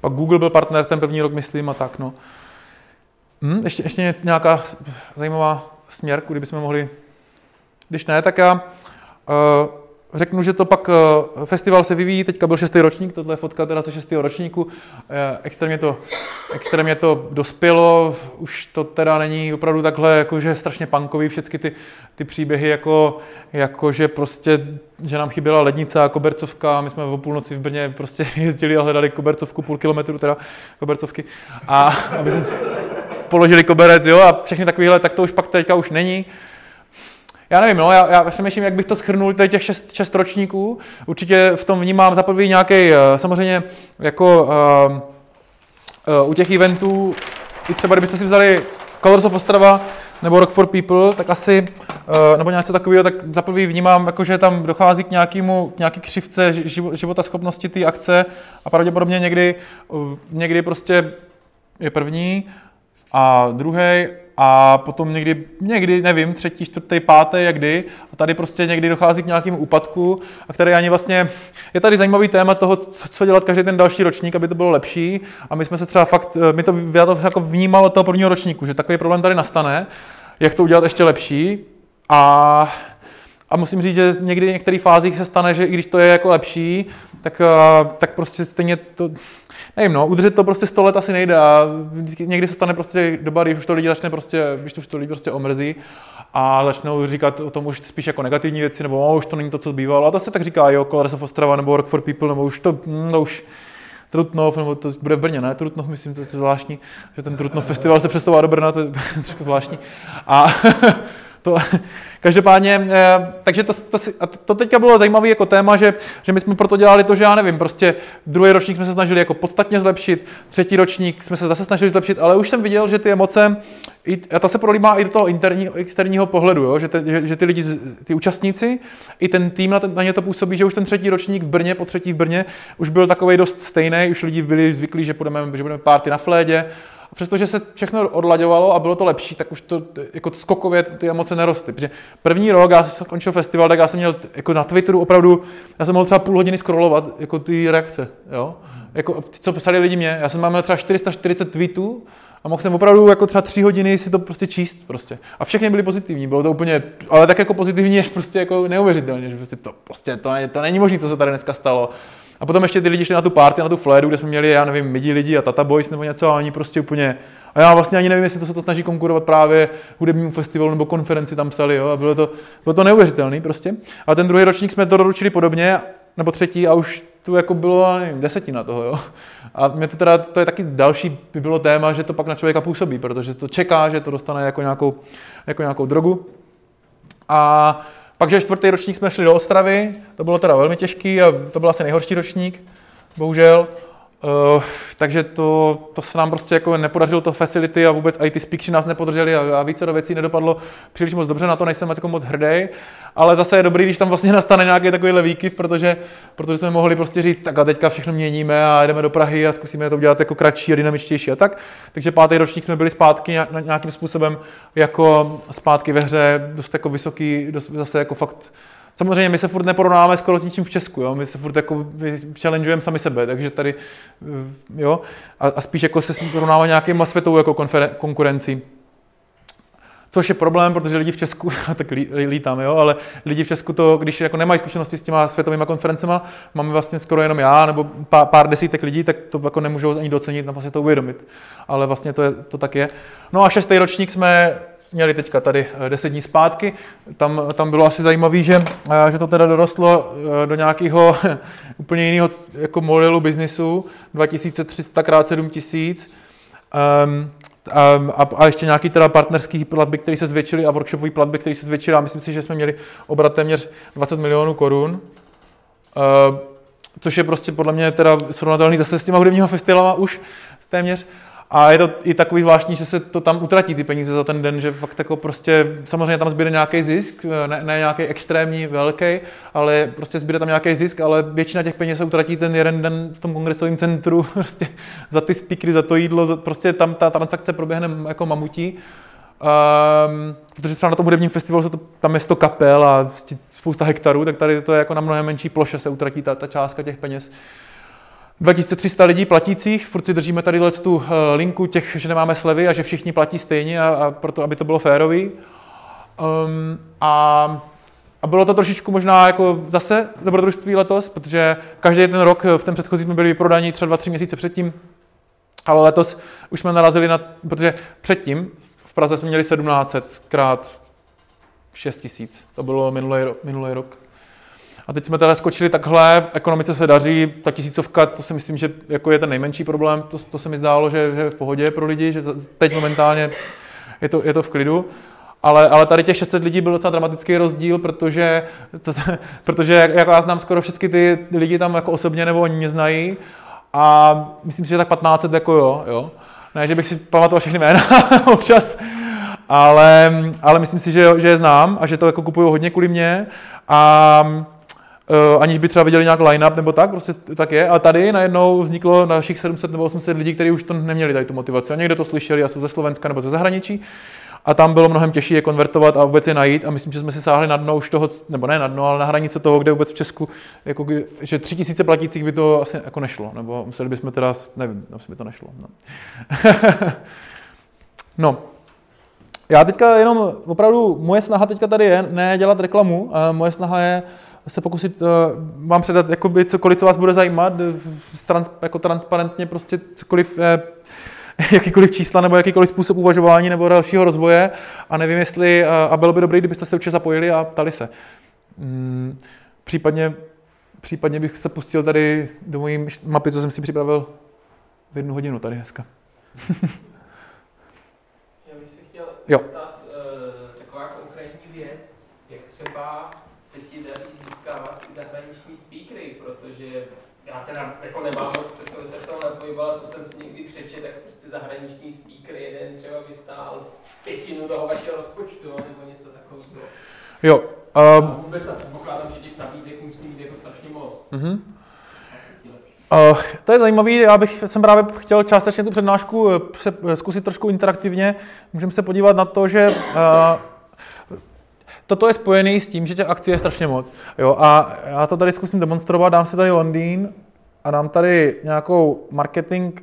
Pak Google byl partner ten první rok, myslím, a tak. No. Hm, ještě, ještě nějaká zajímavá směr, kudy bychom mohli... Když ne, tak já... Uh, řeknu, že to pak eh, festival se vyvíjí, teďka byl šestý ročník, tohle je fotka teda ze šestého ročníku, eh, extrémně to, extrémně to dospělo, už to teda není opravdu takhle, jakože strašně punkový, všechny ty, ty příběhy, jako, jako, že prostě, že nám chyběla lednice a kobercovka, my jsme o půlnoci v Brně prostě jezdili a hledali kobercovku půl kilometru, teda kobercovky, a aby jsme položili koberec, jo, a všechny takovéhle, tak to už pak teďka už není. Já nevím, no, já, já přemýšlím, jak bych to schrnul, tady těch šest, šest ročníků. Určitě v tom vnímám za nějaký, eh, samozřejmě jako uh, uh, u těch eventů, i třeba kdybyste si vzali Colors of Ostrava nebo Rock for People, tak asi, uh, nebo něco takového, tak za prvý vnímám, jako, že tam dochází k, nějakému, k nějaký křivce života schopnosti té akce a pravděpodobně někdy, někdy prostě je první a druhý a potom někdy, někdy, nevím, třetí, čtvrtý, pátý, jak kdy, a tady prostě někdy dochází k nějakému úpadku, a který ani vlastně, je tady zajímavý téma toho, co dělat každý ten další ročník, aby to bylo lepší, a my jsme se třeba fakt, my to, já to jako vnímalo toho prvního ročníku, že takový problém tady nastane, jak to udělat ještě lepší, a a musím říct, že někdy v některých fázích se stane, že i když to je jako lepší, tak, tak prostě stejně to, nevím, no, udržet to prostě 100 let asi nejde a někdy se stane prostě doba, když už to lidi začne prostě, když to už to lidi prostě omrzí a začnou říkat o tom už spíš jako negativní věci, nebo oh, už to není to, co bývalo. A to se tak říká, jo, Colors of Ostrava, nebo Work for People, nebo už to, hm, to už Trutnov, nebo to bude v Brně, ne? Trutnov, myslím, to je zvláštní, že ten Trutnov festival se přesouvá do Brna, to je zvláštní. A to, každopádně, eh, takže to, to, to teďka bylo zajímavé jako téma, že, že my jsme proto dělali to, že já nevím, prostě druhý ročník jsme se snažili jako podstatně zlepšit, třetí ročník jsme se zase snažili zlepšit, ale už jsem viděl, že ty emoce, a to se prolímá i do toho interního, externího pohledu, jo? Že, te, že, že, ty lidi, ty účastníci, i ten tým na, ten, na ně to působí, že už ten třetí ročník v Brně, po třetí v Brně, už byl takový dost stejný, už lidi byli zvyklí, že budeme, že budeme párty na flédě, přestože se všechno odlaďovalo a bylo to lepší, tak už to jako skokově ty emoce nerostly. Protože první rok, já jsem končil festival, tak já jsem měl jako na Twitteru opravdu, já jsem mohl třeba půl hodiny scrollovat jako ty reakce, jo? Jako, co psali lidi mě, já jsem měl třeba 440 tweetů a mohl jsem opravdu jako třeba tři hodiny si to prostě číst prostě. A všechny byly pozitivní, bylo to úplně, ale tak jako pozitivní, až prostě jako neuvěřitelně, že prostě to prostě to, to není možné, co se tady dneska stalo. A potom ještě ty lidi šli na tu party, na tu fléru, kde jsme měli, já nevím, midi lidi a Tata Boys nebo něco a oni prostě úplně a já vlastně ani nevím, jestli to se to snaží konkurovat právě hudebnímu festivalu nebo konferenci tam psali, jo, a bylo to, bylo to neuvěřitelný prostě. A ten druhý ročník jsme to doručili podobně, nebo třetí a už tu jako bylo, nevím, desetina toho, jo. A mě to teda, to je taky další by bylo téma, že to pak na člověka působí, protože to čeká, že to dostane jako nějakou, jako nějakou drogu. A pak, že čtvrtý ročník jsme šli do Ostravy, to bylo teda velmi těžký a to byl asi nejhorší ročník, bohužel. Uh, takže to, to se nám prostě jako nepodařilo to facility a vůbec i ty speakři nás nepodrželi a, a více do věcí nedopadlo příliš moc dobře, na to nejsem jako moc hrdý, ale zase je dobrý, když tam vlastně nastane nějaký takovýhle výkyv, protože, protože jsme mohli prostě říct, tak a teďka všechno měníme a jdeme do Prahy a zkusíme to udělat jako kratší a dynamičtější a tak. Takže pátý ročník jsme byli zpátky nějakým způsobem jako zpátky ve hře, dost jako vysoký, dost zase jako fakt Samozřejmě my se furt neporovnáváme skoro s ničím v Česku, jo? my se furt jako challengujeme sami sebe, takže tady, eh, jo, a, a spíš jako se porovnáváme nějakým světovou jako konferen- konkurencí. Což je problém, protože lidi v Česku, tak lí, lítám, jo, ale lidi v Česku to, když jako nemají zkušenosti s těma světovými konferencema, máme vlastně skoro jenom já nebo pár, pár desítek lidí, tak to jako nemůžou ani docenit, vlastně to uvědomit. Ale vlastně to, je, to tak je. No a šestý ročník jsme měli teďka tady 10 eh, dní zpátky. Tam, tam bylo asi zajímavé, že, eh, že to teda dorostlo eh, do nějakého úplně jiného jako modelu biznisu, 2300 x 7000. Um, a, a ještě nějaký teda partnerský platby, které se zvětšily a workshopové platby, které se zvětšily. A myslím si, že jsme měli obrat téměř 20 milionů korun. Uh, což je prostě podle mě teda srovnatelný zase s těma hudebního festivalama už téměř. A je to i takový zvláštní, že se to tam utratí ty peníze za ten den, že fakt jako prostě, samozřejmě tam zbyde nějaký zisk, ne, ne nějaký extrémní velký, ale prostě zbyde tam nějaký zisk, ale většina těch peněz se utratí ten jeden den v tom kongresovém centru, prostě za ty speakery, za to jídlo, za, prostě tam ta transakce proběhne jako mamutí. Um, protože třeba na tom hudebním festivalu se to, tam je 100 kapel a spousta hektarů, tak tady to je jako na mnohem menší ploše se utratí ta, ta částka těch peněz. 2300 lidí platících, furt si držíme tady tu eh, linku těch, že nemáme slevy a že všichni platí stejně a, a proto, aby to bylo férový. Um, a A bylo to trošičku možná jako zase dobrodružství letos, protože každý ten rok v ten předchozí jsme byli vyprodaní třeba dva, tři měsíce předtím. Ale letos už jsme narazili na, protože předtím v Praze jsme měli 1700 krát 6 tisíc. To bylo minulý, minulý rok. A teď jsme teda skočili takhle, ekonomice se daří, ta tisícovka, to si myslím, že jako je ten nejmenší problém, to, to se mi zdálo, že, že je v pohodě pro lidi, že teď momentálně je to, je to v klidu. Ale, ale tady těch 600 lidí byl docela dramatický rozdíl, protože, to, protože jako já znám skoro všechny ty lidi tam jako osobně, nebo oni mě znají. A myslím si, že tak 1500 jako jo, jo. Ne, že bych si pamatoval všechny jména občas, ale, ale myslím si, že, že je znám a že to jako kupují hodně kvůli mě. A aniž by třeba viděli nějak line-up nebo tak, prostě tak je. A tady najednou vzniklo našich 700 nebo 800 lidí, kteří už to neměli tady tu motivaci. A někde to slyšeli a jsou ze Slovenska nebo ze zahraničí. A tam bylo mnohem těžší je konvertovat a vůbec je najít. A myslím, že jsme si sáhli na dno už toho, nebo ne na dno, ale na hranice toho, kde vůbec v Česku, jako, že tři tisíce platících by to asi jako nešlo. Nebo museli bychom teda, nevím, asi by to nešlo. No. no. Já teďka jenom, opravdu, moje snaha teďka tady je ne dělat reklamu, moje snaha je se pokusit uh, vám předat jakoby cokoliv, co vás bude zajímat, trans, jako transparentně prostě cokoliv, eh, jakýkoliv čísla nebo jakýkoliv způsob uvažování nebo dalšího rozvoje a nevím, jestli, uh, a bylo by dobré, kdybyste se určitě zapojili a ptali se. Mm, případně, případně bych se pustil tady do mojí mapy, co jsem si připravil v jednu hodinu tady dneska. Já bych si chtěl jo. ptat uh, taková konkrétní věc, jak třeba se ti daří získávat i zahraniční speakery, protože já teda jako nemám moc představit se v tom ale to jsem si někdy přečet, tak prostě zahraniční speaker jeden třeba vystál pětinu toho vašeho rozpočtu, nebo něco takového. Jo. Um, a vůbec a předpokládám, že těch nabídek musí být jako strašně moc. Uh-huh. Uh, to je zajímavé, já bych jsem právě chtěl částečně tu přednášku eh, zkusit trošku interaktivně. Můžeme se podívat na to, že uh, toto je spojené s tím, že těch akcí je strašně moc. Jo, a já to tady zkusím demonstrovat, dám si tady Londýn a dám tady nějakou marketing,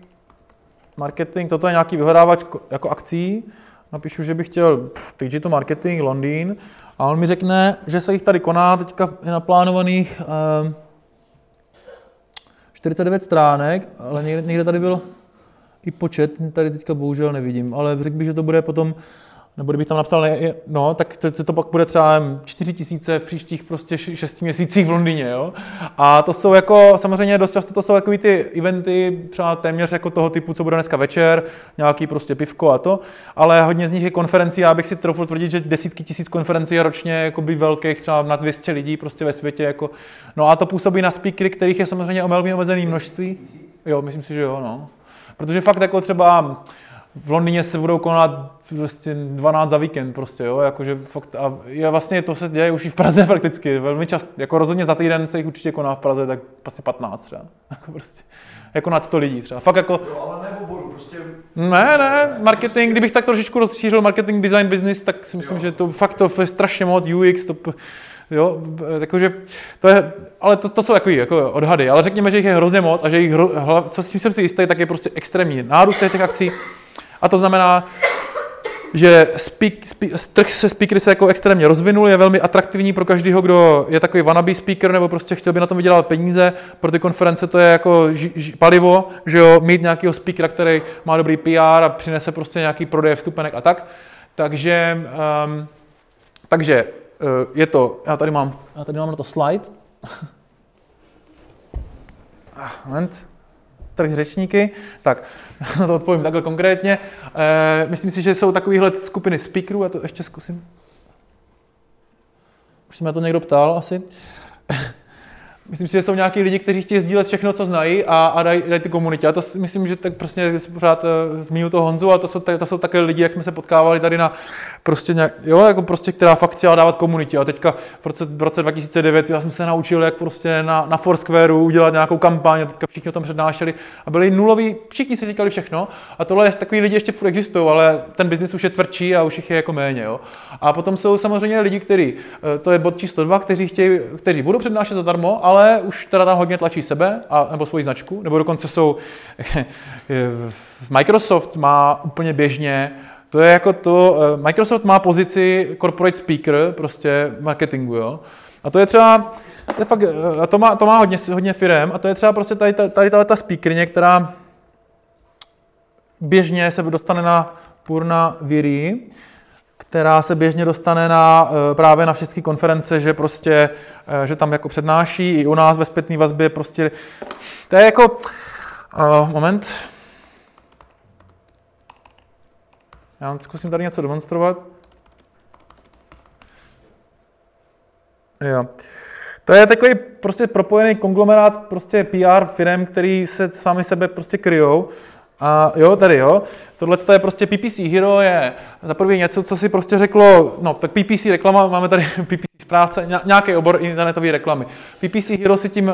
marketing, toto je nějaký vyhledávač jako akcí, napíšu, že bych chtěl digital marketing Londýn a on mi řekne, že se jich tady koná teďka je naplánovaných eh, 49 stránek, ale někde, někde tady byl i počet, tady teďka bohužel nevidím, ale řekl bych, že to bude potom nebo kdybych tam napsal, no, tak to, to pak bude třeba 4 tisíce v příštích prostě 6 měsících v Londýně, jo. A to jsou jako, samozřejmě dost často to jsou takový ty eventy, třeba téměř jako toho typu, co bude dneska večer, nějaký prostě pivko a to, ale hodně z nich je konferencí, já bych si troufl tvrdit, že desítky tisíc konferencí je ročně jako by velkých, třeba na 200 lidí prostě ve světě, jako, no a to působí na speakery, kterých je samozřejmě velmi omezený množství. Jo, myslím si, že jo, no. Protože fakt jako třeba v Londýně se budou konat prostě 12 za víkend prostě, jo, jakože fakt, a je vlastně to se děje už i v Praze prakticky, velmi často, jako rozhodně za týden se jich určitě koná v Praze, tak prostě 15 třeba, jako prostě, jako nad 100 lidí třeba, fakt jako... Jo, ale ne v oboru, prostě... Ne, ne, marketing, kdybych tak trošičku rozšířil marketing, design, business, tak si myslím, jo. že to fakt to je strašně moc, UX, to, Jo, jakože, to je, ale to, to jsou takový jako odhady, ale řekněme, že jich je hrozně moc a že jich, co s tím jsem si jistý, tak je prostě extrémní nárůst těch akcí. A to znamená, že speak, speak, trh se speakery se jako extrémně rozvinul, je velmi atraktivní pro každého, kdo je takový wannabe speaker nebo prostě chtěl by na tom vydělat peníze. Pro ty konference to je jako ž, ž, palivo, že jo, mít nějakého speakera, který má dobrý PR a přinese prostě nějaký prodej vstupenek a tak. Takže, um, takže uh, je to, já tady mám, já tady mám na to slide. ah, moment trh řečníky. Tak, na to odpovím takhle konkrétně. E, myslím si, že jsou takovýhle skupiny speakerů, já to ještě zkusím. Už se mě to někdo ptal asi. Myslím si, že jsou nějaký lidi, kteří chtějí sdílet všechno, co znají a, a dají, daj ty komunitě. A to si myslím, že tak prostě pořád uh, zmíním to Honzu, a to jsou, to jsou také lidi, jak jsme se potkávali tady na prostě nějak, jo, jako prostě, která fakt chtěla dávat komunitě. A teďka v roce, v roce 2009 já jsem se naučil, jak prostě na, na Foursquareu udělat nějakou kampaň a teďka všichni o tom přednášeli a byli nuloví, všichni si říkali všechno. A tohle takový lidi ještě furt existují, ale ten biznis už je tvrdší a už jich je jako méně. Jo. A potom jsou samozřejmě lidi, kteří, eh, to je bod číslo dva, kteří, chtějí, kteří budou přednášet zadarmo, ale ale už teda tam hodně tlačí sebe, a, nebo svoji značku, nebo dokonce jsou, Microsoft má úplně běžně To je jako to, eh, Microsoft má pozici corporate speaker, prostě marketingu, jo. A to je třeba, to je fakt, eh, a to má, to má hodně, hodně firem, a to je třeba prostě tady, tady, tady ta speakerně, která běžně se dostane na Purna Viri, která se běžně dostane na, eh, právě na všechny konference, že prostě, že tam jako přednáší, i u nás ve zpětné vazbě prostě, to je jako, moment, Já zkusím tady něco demonstrovat. Jo. To je takový prostě propojený konglomerát prostě PR firm, který se sami sebe prostě kryjou. A jo, tady jo, tohle je prostě PPC Hero, je za první něco, co si prostě řeklo, no tak PPC reklama, máme tady PPC správce, nějaký obor internetové reklamy. PPC Hero si tím uh,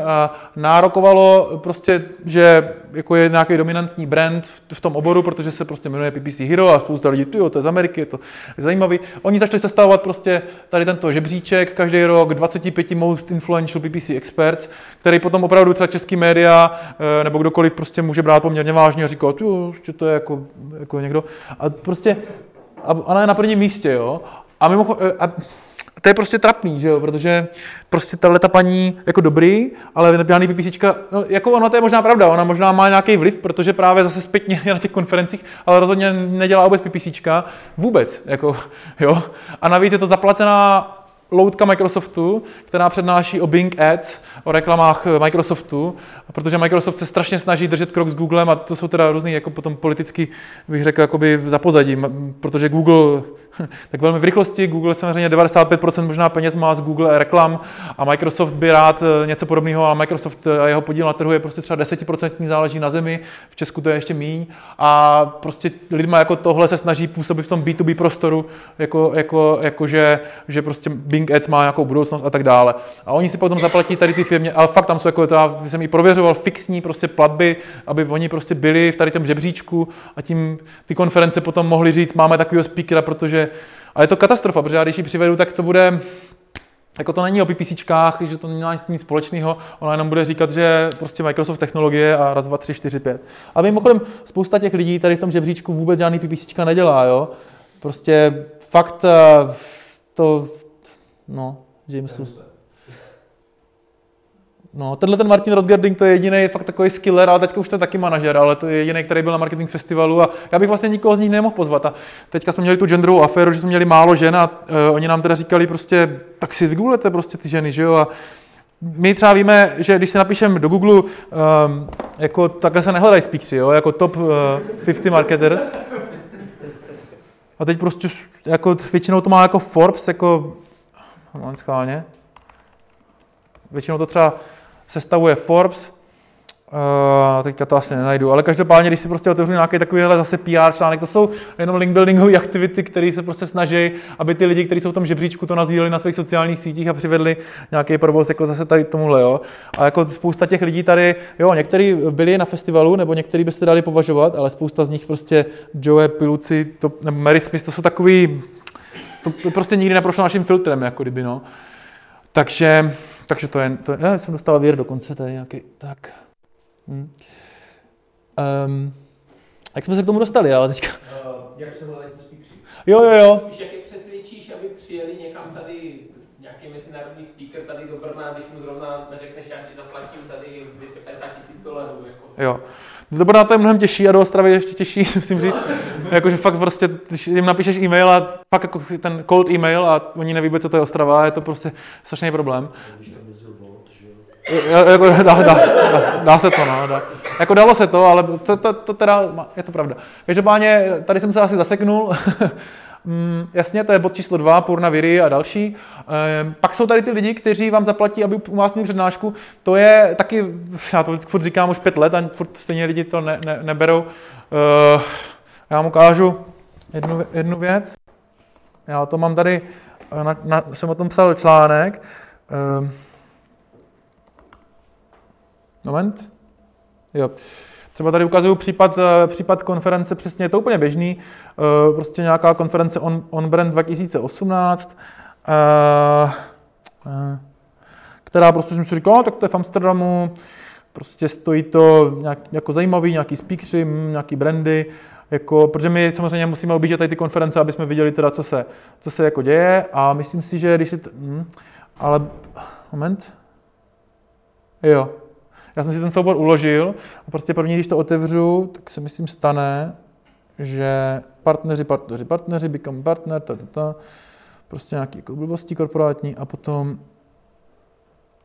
nárokovalo prostě, že jako je nějaký dominantní brand v, v tom oboru, protože se prostě jmenuje PPC Hero a spousta lidí, ty to je z Ameriky, je to zajímavý. Oni začali sestavovat prostě tady tento žebříček, každý rok 25 most influential PPC experts, který potom opravdu třeba český média uh, nebo kdokoliv prostě může brát poměrně vážně a říkat, jo, to je jako, jako někdo. A prostě, a ona je na prvním místě, jo. A, mimo, eh, a to je prostě trapný, že jo, protože prostě tahle ta paní jako dobrý, ale žádný PPCčka, no jako ono to je možná pravda, ona možná má nějaký vliv, protože právě zase zpětně na těch konferencích, ale rozhodně nedělá vůbec PPCčka, vůbec, jako, jo. A navíc je to zaplacená loutka Microsoftu, která přednáší o Bing Ads, o reklamách Microsoftu, protože Microsoft se strašně snaží držet krok s Googlem a to jsou teda různý jako potom politicky, bych řekl, jakoby za pozadí, protože Google tak velmi v rychlosti. Google samozřejmě 95% možná peněz má z Google reklam a Microsoft by rád eh, něco podobného, ale Microsoft a jeho podíl na trhu je prostě třeba 10% záleží na zemi, v Česku to je ještě míň a prostě lidma jako tohle se snaží působit v tom B2B prostoru, jako, jako, jako že, že prostě Bing Ads má nějakou budoucnost a tak dále. A oni si potom zaplatí tady ty firmě, ale fakt tam jsou jako, to já jsem i prověřoval, fixní prostě platby, aby oni prostě byli v tady tom žebříčku a tím ty konference potom mohli říct, máme takového speakera, protože a je to katastrofa, protože já když ji přivedu, tak to bude jako to není o PPCčkách, že to nemá nic společného, ona jenom bude říkat, že prostě Microsoft technologie a raz, dva, tři, čtyři, pět. A mimochodem, spousta těch lidí tady v tom žebříčku vůbec žádný PPCčka nedělá, jo. Prostě fakt eh, to, no, Jamesu. No, tenhle ten Martin Rodgerding to je jediný fakt takový skiller, ale teďka už to je taky manažer, ale to je jediný, který byl na marketing festivalu a já bych vlastně nikoho z nich nemohl pozvat. A teďka jsme měli tu genderovou aféru, že jsme měli málo žen a uh, oni nám teda říkali prostě, tak si vygooglete prostě ty ženy, že jo, a my třeba víme, že když si napíšeme do Google, um, jako takhle se nehledají speakři, jo, jako top uh, 50 marketers. A teď prostě jako většinou to má jako Forbes, jako, schválně, většinou to třeba sestavuje Forbes, Uh, teďka to asi nenajdu, ale každopádně, když si prostě otevřu nějaký takovýhle zase PR článek, to jsou jenom link buildingové aktivity, které se prostě snaží, aby ty lidi, kteří jsou v tom žebříčku, to nazdíleli na svých sociálních sítích a přivedli nějaký provoz jako zase tady tomuhle, jo. A jako spousta těch lidí tady, jo, někteří byli na festivalu, nebo někteří byste dali považovat, ale spousta z nich prostě Joe Piluci, to, nebo Mary Smith, to jsou takový, to prostě nikdy neprošlo naším filtrem, jako kdyby, no. Takže takže to je, to, já jsem dostal vír dokonce, to je nějaký, tak. Hmm. Um, jak jsme se k tomu dostali, ale teďka. Uh, jak se hledají? Jo, jo, jo. Víš, jak je přesvědčíš, aby přijeli někam tady, nějaký mezinárodní speaker tady do Brna, když mu zrovna neřekneš, já ti zaplatím tady 250 tisíc dolarů. Jako. Jo. Do Brna to je mnohem těžší a do Ostravy ještě těžší, musím říct. Jakože fakt prostě, když jim napíšeš e-mail a pak jako ten cold e-mail a oni neví, co to je Ostrava, je to prostě strašný problém. Jako, dá, dá, dá, dá, se to, no. Dá. Jako dalo se to, ale to, to, to teda, je to pravda. Každopádně, tady jsem se asi zaseknul. Mm, jasně, to je bod číslo dva, Purna Viry a další. Ehm, pak jsou tady ty lidi, kteří vám zaplatí, aby u vás měli přednášku. To je taky, já to furt říkám už pět let a furt stejně lidi to ne, ne, neberou. Ehm, já vám ukážu jednu, jednu věc. Já to mám tady, na, na, jsem o tom psal článek. Ehm, Moment. Jo. Třeba tady ukazuju případ, eh, případ konference, přesně je to úplně běžný, eh, prostě nějaká konference On, on Brand 2018, eh, která prostě jsem si říkal, no, tak to je v Amsterdamu, prostě stojí to nějak, jako zajímavý, nějaký speakři, hm, nějaký brandy, jako, protože my samozřejmě musíme objíždět tady ty konference, aby jsme viděli teda, co se, co se jako děje a myslím si, že když si, t- hm, ale, moment, jo, já jsem si ten soubor uložil a prostě první, když to otevřu, tak se myslím stane, že partneři, partneři, partneři, become partner, ta, ta, ta, prostě nějaký jako blbosti korporátní a potom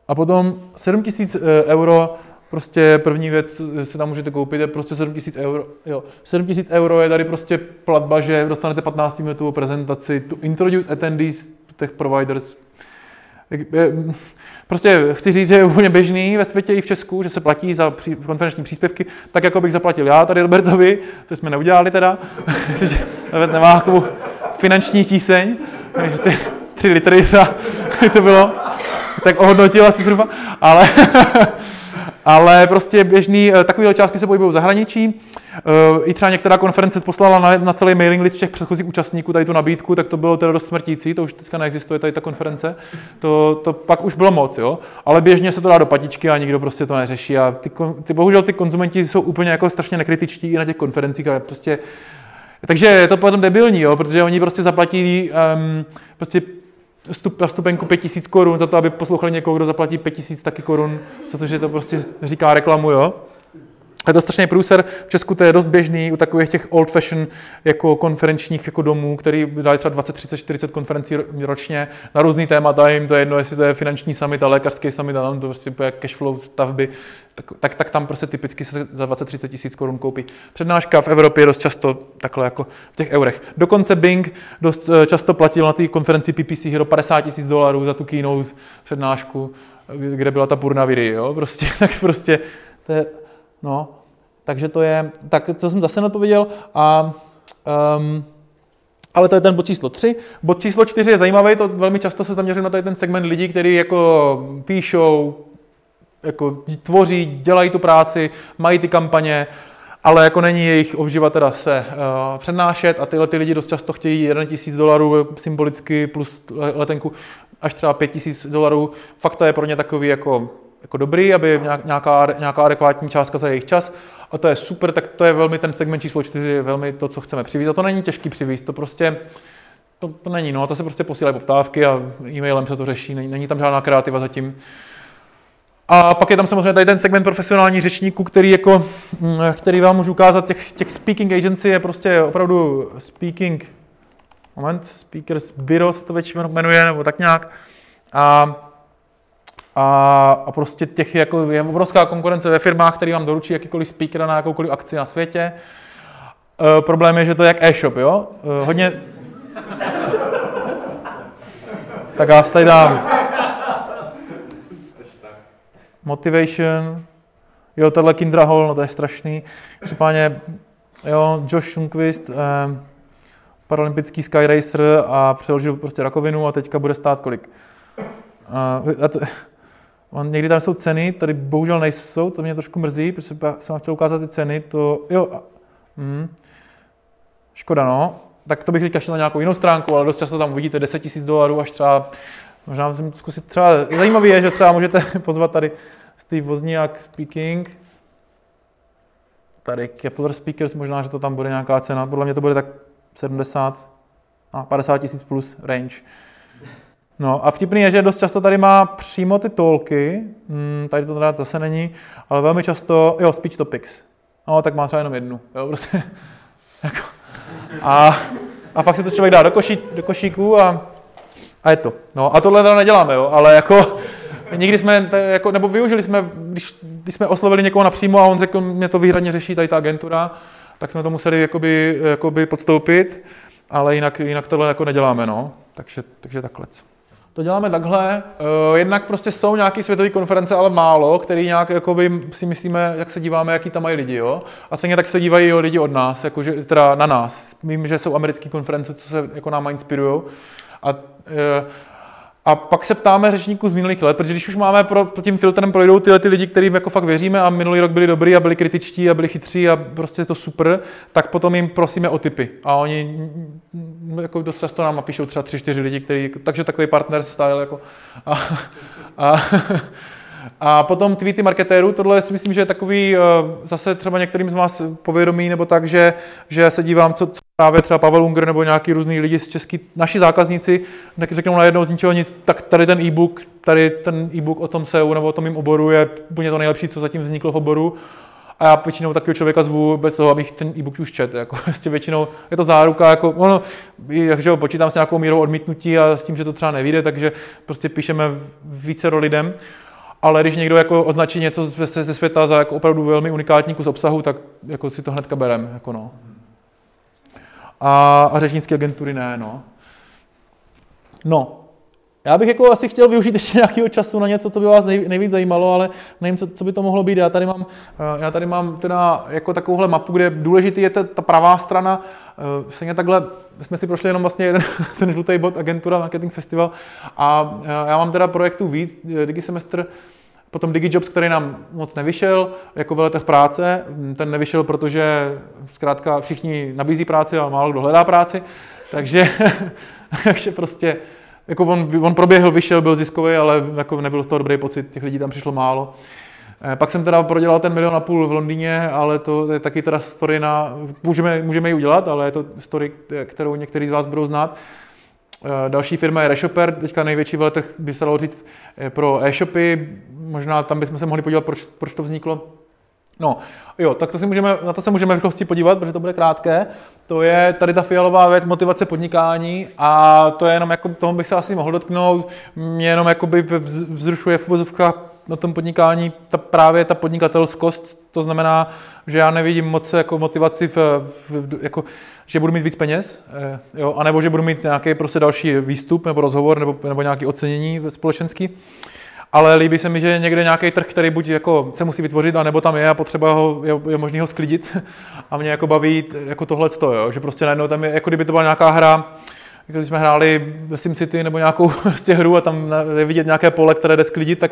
a potom 7 tisíc eh, euro, prostě první věc, si tam můžete koupit, je prostě 7 tisíc euro. Jo, 7 tisíc euro je tady prostě platba, že dostanete 15 minutovou prezentaci, to introduce attendees to tech providers. Prostě chci říct, že je úplně běžný ve světě i v Česku, že se platí za pří, konferenční příspěvky, tak jako bych zaplatil já tady Robertovi, co jsme neudělali teda, že nemá takovou finanční tíseň, takže ty tři litry třeba to bylo, tak ohodnotil asi zhruba, ale, ale prostě běžný, eh, takovéhle částky se pohybují v zahraničí. Eh, I třeba některá konference poslala na, na celý mailing list všech předchozích účastníků tady tu nabídku, tak to bylo teda dost smrtící, to už teďka neexistuje tady ta konference. To, to pak už bylo moc, jo. Ale běžně se to dá do patičky a nikdo prostě to neřeší. A ty, ty bohužel ty konzumenti jsou úplně jako strašně nekritičtí i na těch konferencích a prostě takže je to potom debilní, jo, protože oni prostě zaplatí um, prostě vstup, na vstupenku 5000 korun za to, aby poslouchali někoho, kdo zaplatí 5000 taky korun, za to, že to prostě říká reklamu, jo. Je to strašně průser. V Česku to je dost běžný u takových těch old fashion jako konferenčních jako domů, který dají třeba 20, 30, 40 konferencí ročně na různý témata, jim to je jedno, jestli to je finanční summit a lékařský summit, tam to prostě je cash flow stavby, tak, tak, tak, tam prostě typicky se za 20-30 tisíc korun koupí. Přednáška v Evropě je dost často takhle jako v těch eurech. Dokonce Bing dost eh, často platil na té konferenci PPC Hero 50 tisíc dolarů za tu keynote přednášku, kde byla ta purna viry, jo, prostě, tak prostě to je, No, takže to je, tak co jsem zase nepověděl a um, ale to je ten bod číslo 3. Bod číslo 4 je zajímavý, to velmi často se zaměřím na tady ten segment lidí, kteří jako píšou, jako tvoří, dělají tu práci, mají ty kampaně, ale jako není jejich obživa teda se uh, přednášet a tyhle ty lidi dost často chtějí 1 tisíc dolarů symbolicky plus letenku až třeba 5 tisíc dolarů. Fakt to je pro ně takový jako jako dobrý, aby nějaká, nějaká adekvátní částka za jejich čas. A to je super, tak to je velmi ten segment číslo 4, velmi to, co chceme přivízt. A to není těžký přivízt, to prostě to, to není, no, to se prostě posílají poptávky a e-mailem se to řeší, není, není tam žádná kreativa zatím. A pak je tam samozřejmě tady ten segment profesionální řečníků, který, jako, mm, který vám můžu ukázat, těch, těch speaking agency je prostě opravdu speaking, moment, speakers bureau se to většinou jmenuje, nebo tak nějak. A a, a prostě těch jako, je obrovská konkurence ve firmách, které vám doručí jakýkoliv speaker na jakoukoliv akci na světě. E, problém je, že to je jak e-shop, jo? E, hodně... tak já tady dám. Motivation. Jo, tohle Kindra Hall, no to je strašný. Případně, jo, Josh Sundquist, eh, paralympický skyracer a přeložil prostě rakovinu a teďka bude stát kolik? Uh, a to, On, někdy tam jsou ceny, tady bohužel nejsou, to mě trošku mrzí, protože jsem vám chtěl ukázat ty ceny, to, jo, hm, škoda no, tak to bych teďka šel na nějakou jinou stránku, ale dost často tam uvidíte 10 000 dolarů až třeba, možná musím zkusit třeba, zajímavé je, že třeba můžete pozvat tady Steve Wozniak Speaking, tady Kepler Speakers, možná, že to tam bude nějaká cena, podle mě to bude tak 70 a 50 tisíc plus range. No a vtipný je, že dost často tady má přímo ty tolky, hmm, tady to teda zase není, ale velmi často, jo, speech topics. No, tak má třeba jenom jednu, jo, prostě. jako. A, a fakt si to člověk dá do, koší, do košíku a, a je to. No a tohle teda neděláme, jo, ale jako nikdy jsme, jako, nebo využili jsme, když, když jsme oslovili někoho napřímo a on řekl, mě to výhradně řeší tady ta agentura, tak jsme to museli jakoby, jakoby podstoupit, ale jinak, jinak tohle jako neděláme, no. Takže, takže takhle to děláme takhle. Uh, jednak prostě jsou nějaké světové konference, ale málo, který nějak jakoby, si myslíme, jak se díváme, jaký tam mají lidi. Jo? A stejně tak se dívají jo, lidi od nás, jakože, teda na nás. Vím, že jsou americké konference, co se jako náma inspirují. A uh, a pak se ptáme řečníků z minulých let, protože když už máme pro, tím filtrem projdou tyhle ty lidi, kterým jako fakt věříme a minulý rok byli dobrý a byli kritičtí a byli chytří a prostě to super, tak potom jim prosíme o typy. A oni jako dost často nám napíšou třeba tři, čtyři lidi, který, takže takový partner style jako. A, a, A potom tweety marketérů, tohle si myslím, že je takový eh, zase třeba některým z vás povědomí, nebo tak, že, že se dívám, co, co právě třeba Pavel Unger nebo nějaký různý lidi z český, naši zákazníci řeknou najednou z ničeho nic, tak tady ten e-book, tady ten e-book o tom SEO nebo o tom mým oboru je úplně to nejlepší, co zatím vzniklo v oboru. A já většinou takového člověka zvu bez toho, abych ten e-book už četl. Jako, vlastně většinou je to záruka, jako, ono, že počítám s nějakou mírou odmítnutí a s tím, že to třeba nevíde, takže prostě píšeme více lidem. Ale když někdo jako označí něco ze světa za jako opravdu velmi unikátní kus obsahu, tak jako si to hnedka berem. Jako no. A, a řečnické agentury ne. No. no, já bych jako asi chtěl využít ještě nějakého času na něco, co by vás nejvíc zajímalo, ale nevím, co, co by to mohlo být. Já tady mám, eh, já tady mám teda jako takovouhle mapu, kde důležitý je ta, ta pravá strana. Eh, stejně takhle jsme si prošli jenom vlastně jeden, ten žlutý bod Agentura Marketing Festival a eh, já mám teda projektů víc, DigiSemestr, Potom DigiJobs, který nám moc nevyšel, jako veletev práce, ten nevyšel, protože zkrátka všichni nabízí práci, ale málo kdo hledá práci, takže, takže prostě jako on, on proběhl, vyšel, byl ziskový, ale jako nebyl z toho dobrý pocit, těch lidí tam přišlo málo. Eh, pak jsem teda prodělal ten milion a půl v Londýně, ale to je taky teda story na, můžeme, můžeme ji udělat, ale je to story, kterou některý z vás budou znát. Eh, další firma je Reshopper, teďka největší veletrh by se dalo říct eh, pro e-shopy. Možná tam bychom se mohli podívat, proč, proč to vzniklo. No, jo, tak to si můžeme, na to se můžeme v rychlosti podívat, protože to bude krátké. To je tady ta fialová věc motivace podnikání a to je jenom jako, toho bych se asi mohl dotknout. Mě jenom jakoby vzrušuje v uvozovkách na tom podnikání ta, právě ta podnikatelskost, to znamená, že já nevidím moc jako motivaci, v, v, jako, že budu mít víc peněz, eh, jo, anebo že budu mít nějaký prostě další výstup nebo rozhovor nebo, nebo nějaké ocenění společenský. Ale líbí se mi, že někde nějaký trh, který buď jako se musí vytvořit, anebo tam je a potřeba ho, je, je možný ho sklidit. A mě jako baví jako tohle, že prostě najednou tam je, jako kdyby to byla nějaká hra, jako když jsme hráli ve SimCity nebo nějakou prostě hru a tam je vidět nějaké pole, které jde sklidit, tak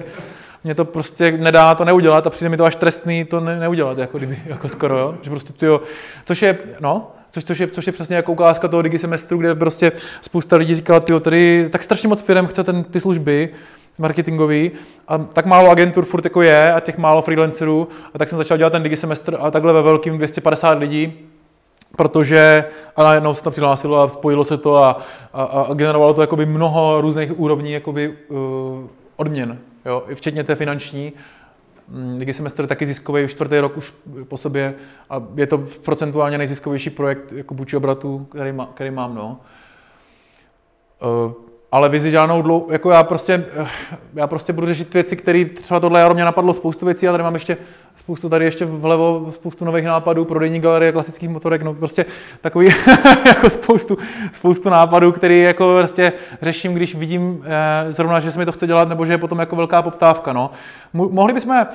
mě to prostě nedá to neudělat a přijde mi to až trestný to ne, neudělat, jako kdyby, jako skoro, jo? že prostě tyjo, což je, no, což, což, je, což je přesně jako ukázka toho digi semestru, kde prostě spousta lidí říkala, tyjo, tady tak strašně moc firm chce ten, ty služby, marketingový a tak málo agentur furt jako je a těch málo freelancerů a tak jsem začal dělat ten digi semestr a takhle ve velkým 250 lidí, protože a najednou se to přihlásilo a spojilo se to a, a, a generovalo to jakoby mnoho různých úrovní jakoby, uh, odměn jo, včetně té finanční. Mm, Digi semestr taky ziskový už čtvrtý rok už po sobě a je to procentuálně nejziskovější projekt jako vůči obratu, který, má, který mám. No. Uh, ale vizi žádnou dlou, jako já prostě, eh, já prostě budu řešit věci, které třeba tohle jaro mě napadlo spoustu věcí, ale tady mám ještě spoustu tady ještě vlevo, spoustu nových nápadů, prodejní galerie klasických motorek, no prostě takový jako spoustu, spoustu nápadů, který jako prostě řeším, když vidím eh, zrovna, že se mi to chce dělat, nebo že je potom jako velká poptávka, no. Mohli bychom, eh,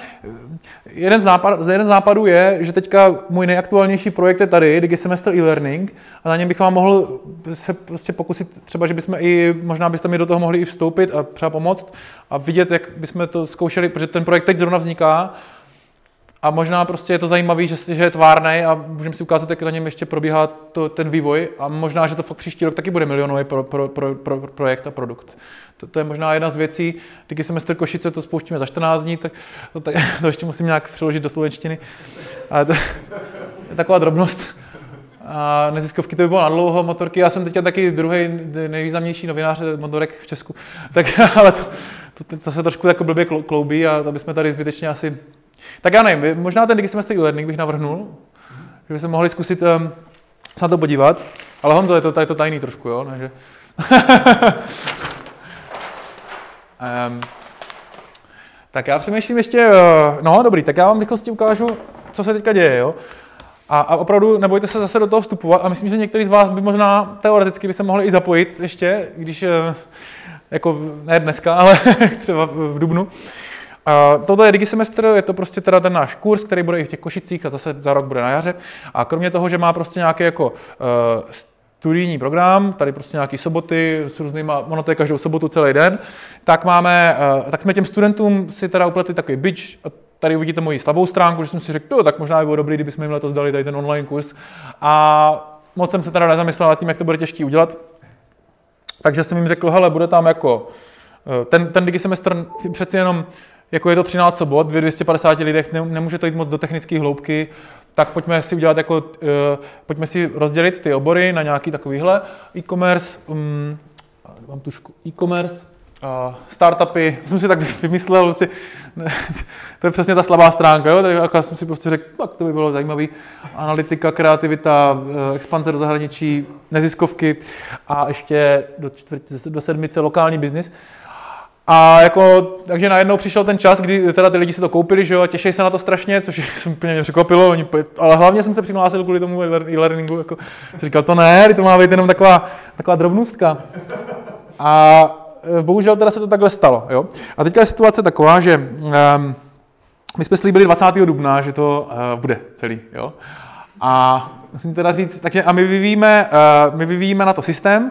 jeden z, nápad, jeden z nápadů je, že teďka můj nejaktuálnější projekt je tady, DigiSemester e-learning, a na něm bych vám mohl se prostě pokusit třeba, že bychom i, možná byste mi do toho mohli i vstoupit a třeba pomoct a vidět, jak bychom to zkoušeli, protože ten projekt teď zrovna vzniká, a možná prostě je to zajímavé, že, že je tvárný a můžeme si ukázat, jak na něm ještě probíhá to, ten vývoj a možná, že to fakt příští rok taky bude milionový pro, pro, pro, pro, projekt a produkt. To, to, je možná jedna z věcí. Díky semestr Košice to spouštíme za 14 dní, tak to, tak, to ještě musím nějak přeložit do slovenštiny. Ale to je taková drobnost. A neziskovky to by bylo na dlouho, motorky. Já jsem teďka taky druhý nejvýznamnější novinář motorek v Česku, tak ale to, to, to se trošku jako blbě kloubí a to bychom tady zbytečně asi tak já nevím, možná ten DigiSemester e-learning bych navrhnul, že bychom mohli zkusit um, se na to podívat, ale Honzo, je to, je to tajný trošku, jo, takže... um, tak já přemýšlím ještě, uh, no dobrý, tak já vám rychlosti ukážu, co se teďka děje, jo. A, a opravdu nebojte se zase do toho vstupovat a myslím, že některý z vás by možná teoreticky by se mohli i zapojit ještě, když, uh, jako ne dneska, ale třeba v Dubnu. Uh, tohle je digisemestr, je to prostě teda ten náš kurz, který bude i v těch Košicích a zase za rok bude na jaře. A kromě toho, že má prostě nějaký jako uh, studijní program, tady prostě nějaký soboty s různýma, ono to je každou sobotu celý den, tak máme, uh, tak jsme těm studentům si teda upletli takový bitch, tady uvidíte moji slabou stránku, že jsem si řekl, tak možná by bylo dobrý, kdybychom jim letos dali tady ten online kurz. A moc jsem se teda nezamyslel nad tím, jak to bude těžký udělat. Takže jsem jim řekl, hele, bude tam jako, ten, ten digisemestr přeci jenom jako je to 13 sobot, v 250 lidech ne, nemůže to jít moc do technické hloubky, tak pojďme si udělat jako, uh, pojďme si rozdělit ty obory na nějaký takovýhle e-commerce, um, mám tušku, e-commerce, uh, startupy, jsem si tak vymyslel, vlastně, ne, to je přesně ta slabá stránka, jo? tak jako jsem si prostě řekl, tak to by bylo zajímavý, analytika, kreativita, expanze do zahraničí, neziskovky a ještě do, čtvrt, do sedmice lokální biznis. A jako, takže najednou přišel ten čas, kdy teda ty lidi si to koupili, že jo, a těší se na to strašně, což jsem úplně mě překvapilo, oni, ale hlavně jsem se přihlásil kvůli tomu e-learningu, jako, říkal, to ne, to má být jenom taková, taková drobnůstka. A e, bohužel teda se to takhle stalo, jo. A teďka je situace taková, že um, my jsme slíbili 20. dubna, že to uh, bude celý, jo. A musím teda říct, takže a my vyvíjíme, uh, my vyvíjíme na to systém,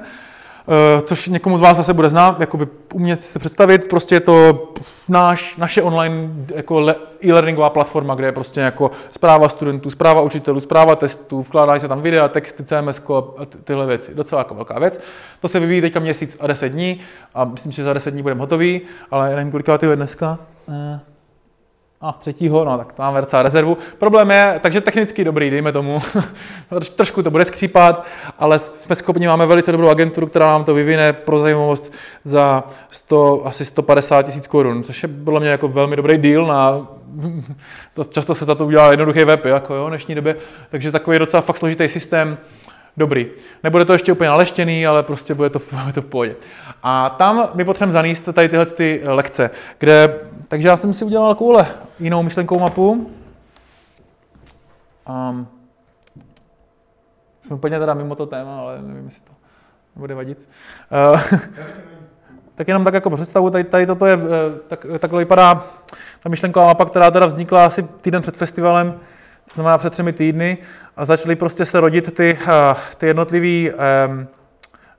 což někomu z vás zase bude znát, jakoby umět si představit, prostě je to náš, naše online jako e-learningová platforma, kde je prostě jako zpráva studentů, zpráva učitelů, zpráva testů, vkládají se tam videa, texty, CMS a tyhle věci. Docela jako velká věc. To se vyvíjí teďka měsíc a 10 dní a myslím, že za 10 dní budeme hotový, ale nevím, kolik je dneska. A třetího, no tak to máme docela rezervu. Problém je, takže technicky dobrý, dejme tomu. Trošku to bude skřípat, ale jsme schopni, máme velice dobrou agenturu, která nám to vyvine pro zajímavost za 100, asi 150 tisíc korun, což je bylo mě jako velmi dobrý deal na to, často se za to udělá jednoduchý web, jako jo, v dnešní době, takže takový docela fakt složitý systém, dobrý. Nebude to ještě úplně naleštěný, ale prostě bude to, bude to v pohodě. A tam my potřebujeme zanést tady tyhle ty lekce, kde, takže já jsem si udělal takovouhle jinou myšlenkou mapu. Um, jsme úplně teda mimo to téma, ale nevím, jestli to nebude vadit. Uh, tak jenom tak jako představu, tady, tady toto je, eh, tak, takhle vypadá ta myšlenková mapa, která teda vznikla asi týden před festivalem, co znamená před třemi týdny, a začaly prostě se rodit ty, ty jednotlivé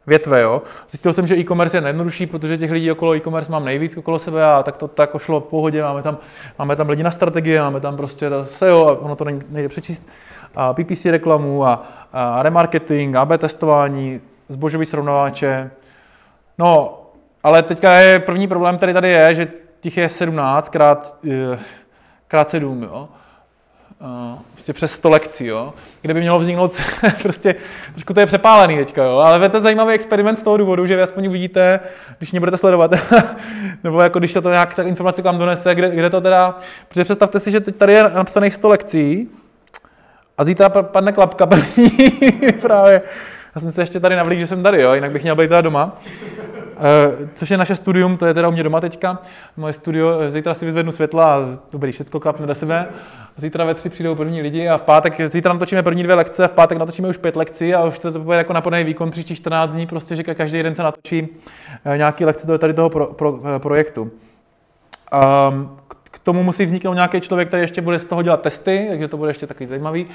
větve. Jo. Zjistil jsem, že e-commerce je nejjednodušší, protože těch lidí okolo e-commerce mám nejvíc okolo sebe a tak to tak šlo v pohodě. Máme tam, máme tam lidi na strategii, máme tam prostě to SEO a ono to nejde přečíst. A PPC reklamu a, a remarketing, AB testování, zbožový srovnávače. No, ale teďka je první problém, který tady je, že těch je 17 krát, eh, krát 7, jo prostě přes 100 lekcí, jo, kde by mělo vzniknout prostě, trošku to je přepálený teďka, jo, ale je to zajímavý experiment z toho důvodu, že vy aspoň uvidíte, když mě budete sledovat, nebo jako když to, to nějak ta informace k vám donese, kde, kde to teda, protože představte si, že teď tady je napsaných 100 lekcí a zítra padne klapka první právě. Já jsem se ještě tady navlík, že jsem tady, jo, jinak bych měl být teda doma. Uh, což je naše studium, to je teda u mě doma teďka. Moje studio, zítra si vyzvednu světla a dobrý, všechno klapne do sebe. Zítra ve tři přijdou první lidi a v pátek, zítra natočíme první dvě lekce, v pátek natočíme už pět lekcí a už to, to bude jako naplný výkon příští 14 dní, prostě, že každý den se natočí eh, nějaký lekce do tady toho pro, pro, eh, projektu. Um, k tomu musí vzniknout nějaký člověk, který ještě bude z toho dělat testy, takže to bude ještě takový zajímavý,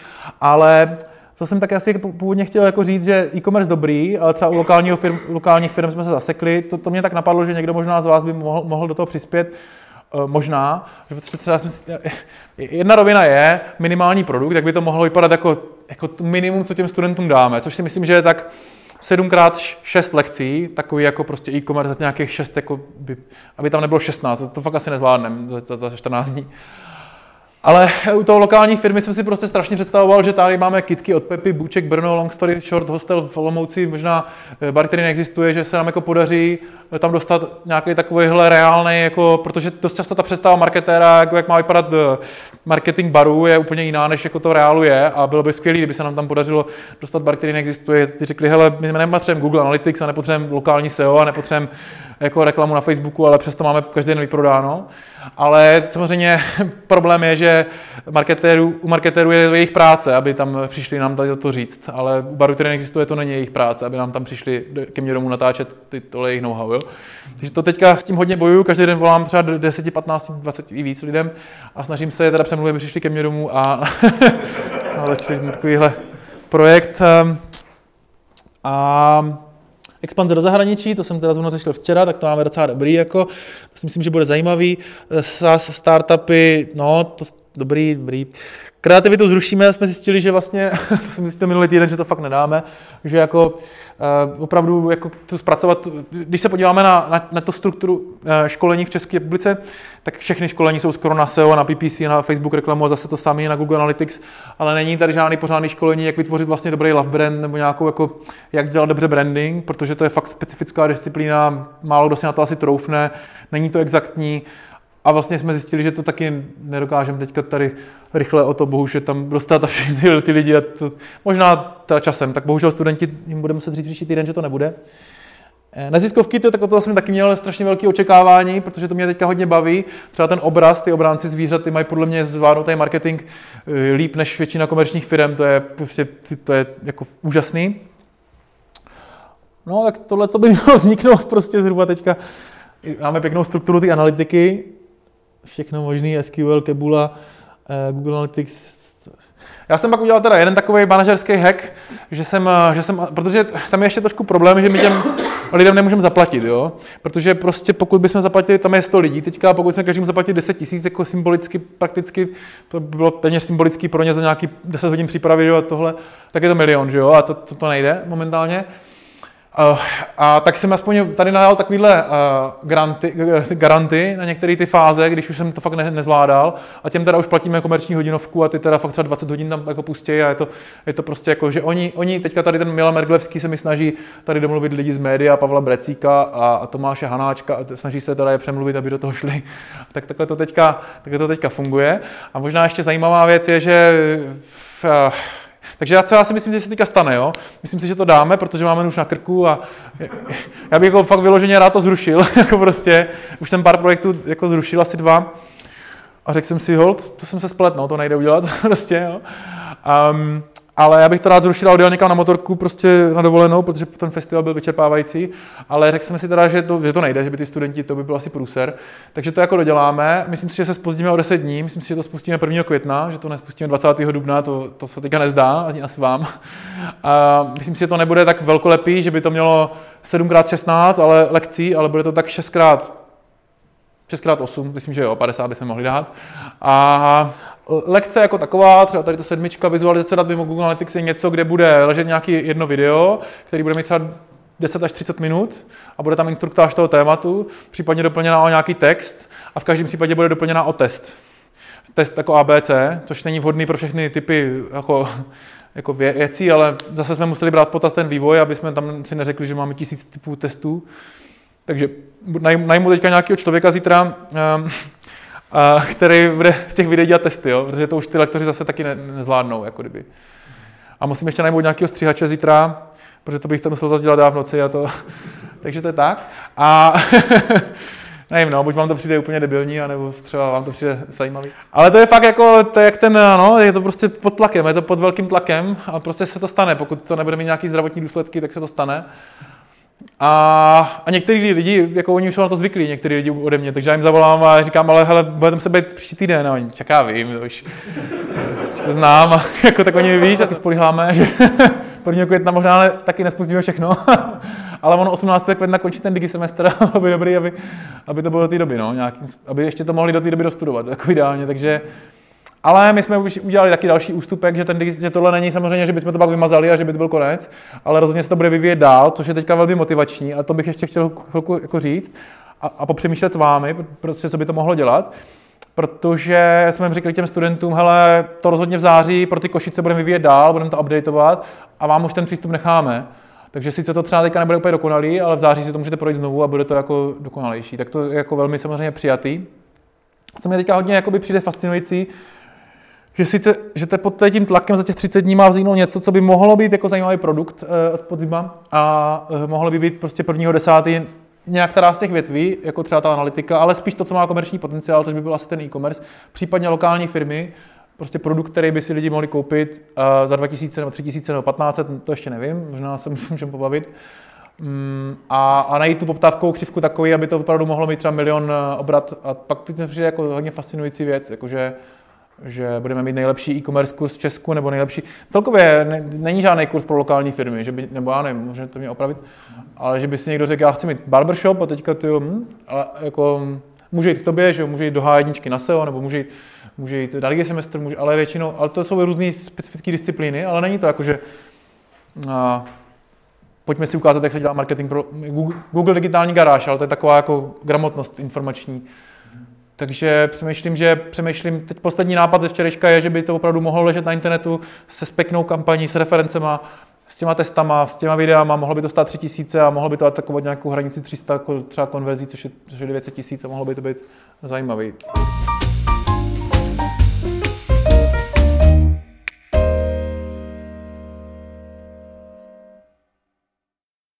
ale co jsem tak asi původně chtěl jako říct, že e-commerce dobrý, ale třeba u lokálního firm, lokálních firm jsme se zasekli. To, to mě tak napadlo, že někdo možná z vás by mohl, mohl do toho přispět. Uh, možná, že třeba jsem, jedna rovina je minimální produkt, tak by to mohlo vypadat jako, jako minimum, co těm studentům dáme, což si myslím, že je tak 7x6 lekcí, takový jako prostě e-commerce za nějakých 6, jako by, aby tam nebylo 16, to fakt asi nezvládneme za, za 14 dní. Ale u toho lokální firmy jsem si prostě strašně představoval, že tady máme kitky od Pepy, Buček, Brno, Long Story Short, hostel v Olomouci, možná eh, bar, který neexistuje, že se nám jako podaří eh, tam dostat nějaký takovýhle reálný, jako, protože dost často ta představa marketéra, jako jak má vypadat eh, marketing baru, je úplně jiná, než jako to reálu je a bylo by skvělé, kdyby se nám tam podařilo dostat bar, který neexistuje. Ty řekli, hele, my nepotřebujeme Google Analytics a nepotřebujeme lokální SEO a nepotřebujeme jako reklamu na Facebooku, ale přesto máme každý den vyprodáno. Ale samozřejmě problém je, že marketérů, u marketérů je jejich práce, aby tam přišli nám tady to říct, ale u baru, který neexistuje, to není jejich práce, aby nám tam přišli ke mně domů natáčet ty, tohle jejich know-how. Jo? Takže to teďka s tím hodně bojuju, každý den volám třeba 10, 15, 20 i víc lidem a snažím se je teda přemluvit, aby přišli ke mně domů a, a začali takovýhle projekt. Ehm, a Expanze do zahraničí, to jsem teda zrovna řešil včera, tak to máme docela dobrý, jako, si myslím, že bude zajímavý. SaaS startupy, no, to dobrý, dobrý. Kreativitu zrušíme, jsme zjistili, že vlastně, to jsem zjistil minulý týden, že to fakt nedáme, že jako uh, opravdu jako to zpracovat, když se podíváme na, na, na tu strukturu uh, školení v České republice, tak všechny školení jsou skoro na SEO, na PPC, na Facebook reklamu a zase to samé na Google Analytics, ale není tady žádný pořádný školení, jak vytvořit vlastně dobrý love brand nebo nějakou jako, jak dělat dobře branding, protože to je fakt specifická disciplína, málo kdo si na to asi troufne, není to exaktní, a vlastně jsme zjistili, že to taky nedokážeme teďka tady rychle o to, bohužel tam dostat a všechny ty lidi, a to, možná teda časem, tak bohužel studenti jim budeme muset říct příští týden, že to nebude. Eh, neziskovky, to, tak o to jsem taky měl strašně velké očekávání, protože to mě teďka hodně baví. Třeba ten obraz, ty obránci zvířat, ty mají podle mě zvládnutý marketing eh, líp než většina komerčních firm, to je, prostě, to je jako úžasný. No, tak tohle to by mělo vzniknout prostě zhruba teďka. Máme pěknou strukturu ty analytiky, všechno možný, SQL, Kebula, Google Analytics. Já jsem pak udělal teda jeden takový manažerský hack, že jsem, eh, že jsem, protože tam je ještě trošku problém, že my těm lidem nemůžeme zaplatit, jo? Protože prostě pokud bychom zaplatili, tam je 100 lidí teďka, pokud jsme každému zaplatili 10 tisíc, jako symbolicky prakticky, to by bylo téměř symbolický pro ně za nějaký 10 hodin přípravy, jo, a tohle, tak je to milion, že jo, a to, to, to nejde momentálně. Uh, a tak jsem aspoň tady nadal takovýhle uh, granty, garanty na některé ty fáze, když už jsem to fakt ne, nezvládal. A těm teda už platíme komerční hodinovku a ty teda fakt třeba 20 hodin tam jako pustí a je to, je to prostě jako, že oni, oni teďka tady ten Milan Merglevský se mi snaží tady domluvit lidi z média, Pavla Brecíka a, a Tomáše Hanáčka a snaží se teda je přemluvit, aby do toho šli. Tak takhle to teďka, takhle to teďka funguje. A možná ještě zajímavá věc je, že v, takže já, já si myslím, že se teďka stane, jo. Myslím si, že to dáme, protože máme už na krku a já bych jako fakt vyloženě rád to zrušil, jako prostě. Už jsem pár projektů jako zrušil, asi dva. A řekl jsem si, hold, to jsem se splet, no, to nejde udělat, prostě, jo. Um, ale já bych to rád zrušil a odjel někam na motorku prostě na dovolenou, protože ten festival byl vyčerpávající, ale řekl jsem si teda, že to, že to nejde, že by ty studenti, to by bylo asi průser, takže to jako doděláme. Myslím si, že se spustíme o 10 dní, myslím si, že to spustíme 1. května, že to nespustíme 20. dubna, to, to se teďka nezdá, ani asi vám. A myslím si, že to nebude tak velkolepý, že by to mělo 7x16 ale lekcí, ale bude to tak 6x 6x8, myslím, že jo, 50 by se mohli dát. A lekce jako taková, třeba tady ta sedmička, vizualizace dat mimo Google Analytics je něco, kde bude ležet nějaký jedno video, který bude mít třeba 10 až 30 minut a bude tam instruktáž toho tématu, případně doplněná o nějaký text a v každém případě bude doplněná o test. Test jako ABC, což není vhodný pro všechny typy jako, jako věcí, ale zase jsme museli brát potaz ten vývoj, aby jsme tam si neřekli, že máme tisíc typů testů. Takže najmu teďka nějakého člověka zítra, um, a, který bude z těch videí dělat testy, jo? protože to už ty lektoři zase taky ne, nezvládnou. Jako kdyby. A musím ještě najmout nějakého stříhače zítra, protože to bych to musel zase dělat dávno v noci. A to... Takže to je tak. A nevím, no, buď vám to přijde úplně debilní, anebo třeba vám to přijde zajímavý. Ale to je fakt jako, to je jak ten, no, je to prostě pod tlakem, je to pod velkým tlakem a prostě se to stane. Pokud to nebude mít nějaký zdravotní důsledky, tak se to stane. A, a některý lidi, jako oni už jsou na to zvyklí, některý lidi ode mě, takže já jim zavolám a říkám, ale hele, budeme se být příští týden. A oni, čeká, vím, to už to znám. A jako tak oni víš, a ty spolíháme, že 1. května možná ale taky nespustíme všechno. ale ono 18. května končí ten digisemestr a bylo by dobrý, aby, aby to bylo do té doby, no, nějakým, aby ještě to mohli do té doby dostudovat, jako ideálně, takže ale my jsme už udělali taky další ústupek, že, ten, že tohle není samozřejmě, že bychom to pak vymazali a že by to byl konec, ale rozhodně se to bude vyvíjet dál, což je teďka velmi motivační a to bych ještě chtěl chvilku jako říct a, a popřemýšlet s vámi, prostě co by to mohlo dělat. Protože jsme říkali těm studentům, hele, to rozhodně v září pro ty košice budeme vyvíjet dál, budeme to updateovat a vám už ten přístup necháme. Takže sice to třeba teďka nebude úplně dokonalý, ale v září si to můžete projít znovu a bude to jako dokonalejší. Tak to je jako velmi samozřejmě přijatý. Co mě teďka hodně přijde fascinující, že sice, že te pod tím tlakem za těch 30 dní má vzniknout něco, co by mohlo být jako zajímavý produkt uh, od podzima a uh, mohlo by být prostě prvního desátý nějaká z těch větví, jako třeba ta analytika, ale spíš to, co má komerční potenciál, což by byl asi ten e-commerce, případně lokální firmy, prostě produkt, který by si lidi mohli koupit uh, za 2000 nebo 3000 nebo 1500, to ještě nevím, možná se můžeme pobavit. Um, a, a najít tu poptávkovou křivku takový, aby to opravdu mohlo mít třeba milion obrat. A pak to přijde jako hodně fascinující věc, jakože že budeme mít nejlepší e-commerce kurz v Česku nebo nejlepší. Celkově ne, není žádný kurz pro lokální firmy, že by, nebo já nevím, můžete to mě opravit, ale že by si někdo řekl, já chci mít barbershop a teďka ty, hm, a jako, může jít k tobě, že může jít do H1 na SEO, nebo může jít může jít další semestr, může, ale většinou, ale to jsou různé specifické disciplíny, ale není to jako, že a, pojďme si ukázat, jak se dělá marketing pro Google, Google digitální garáž, ale to je taková jako gramotnost informační. Takže přemýšlím, že přemýšlím, teď poslední nápad ze včerejška je, že by to opravdu mohlo ležet na internetu se speknou kampaní, s referencema, s těma testama, s těma videama, mohlo by to stát 3000 a mohlo by to atakovat nějakou hranici 300 třeba konverzí, což je, což je 900 tisíc a mohlo by to být zajímavý.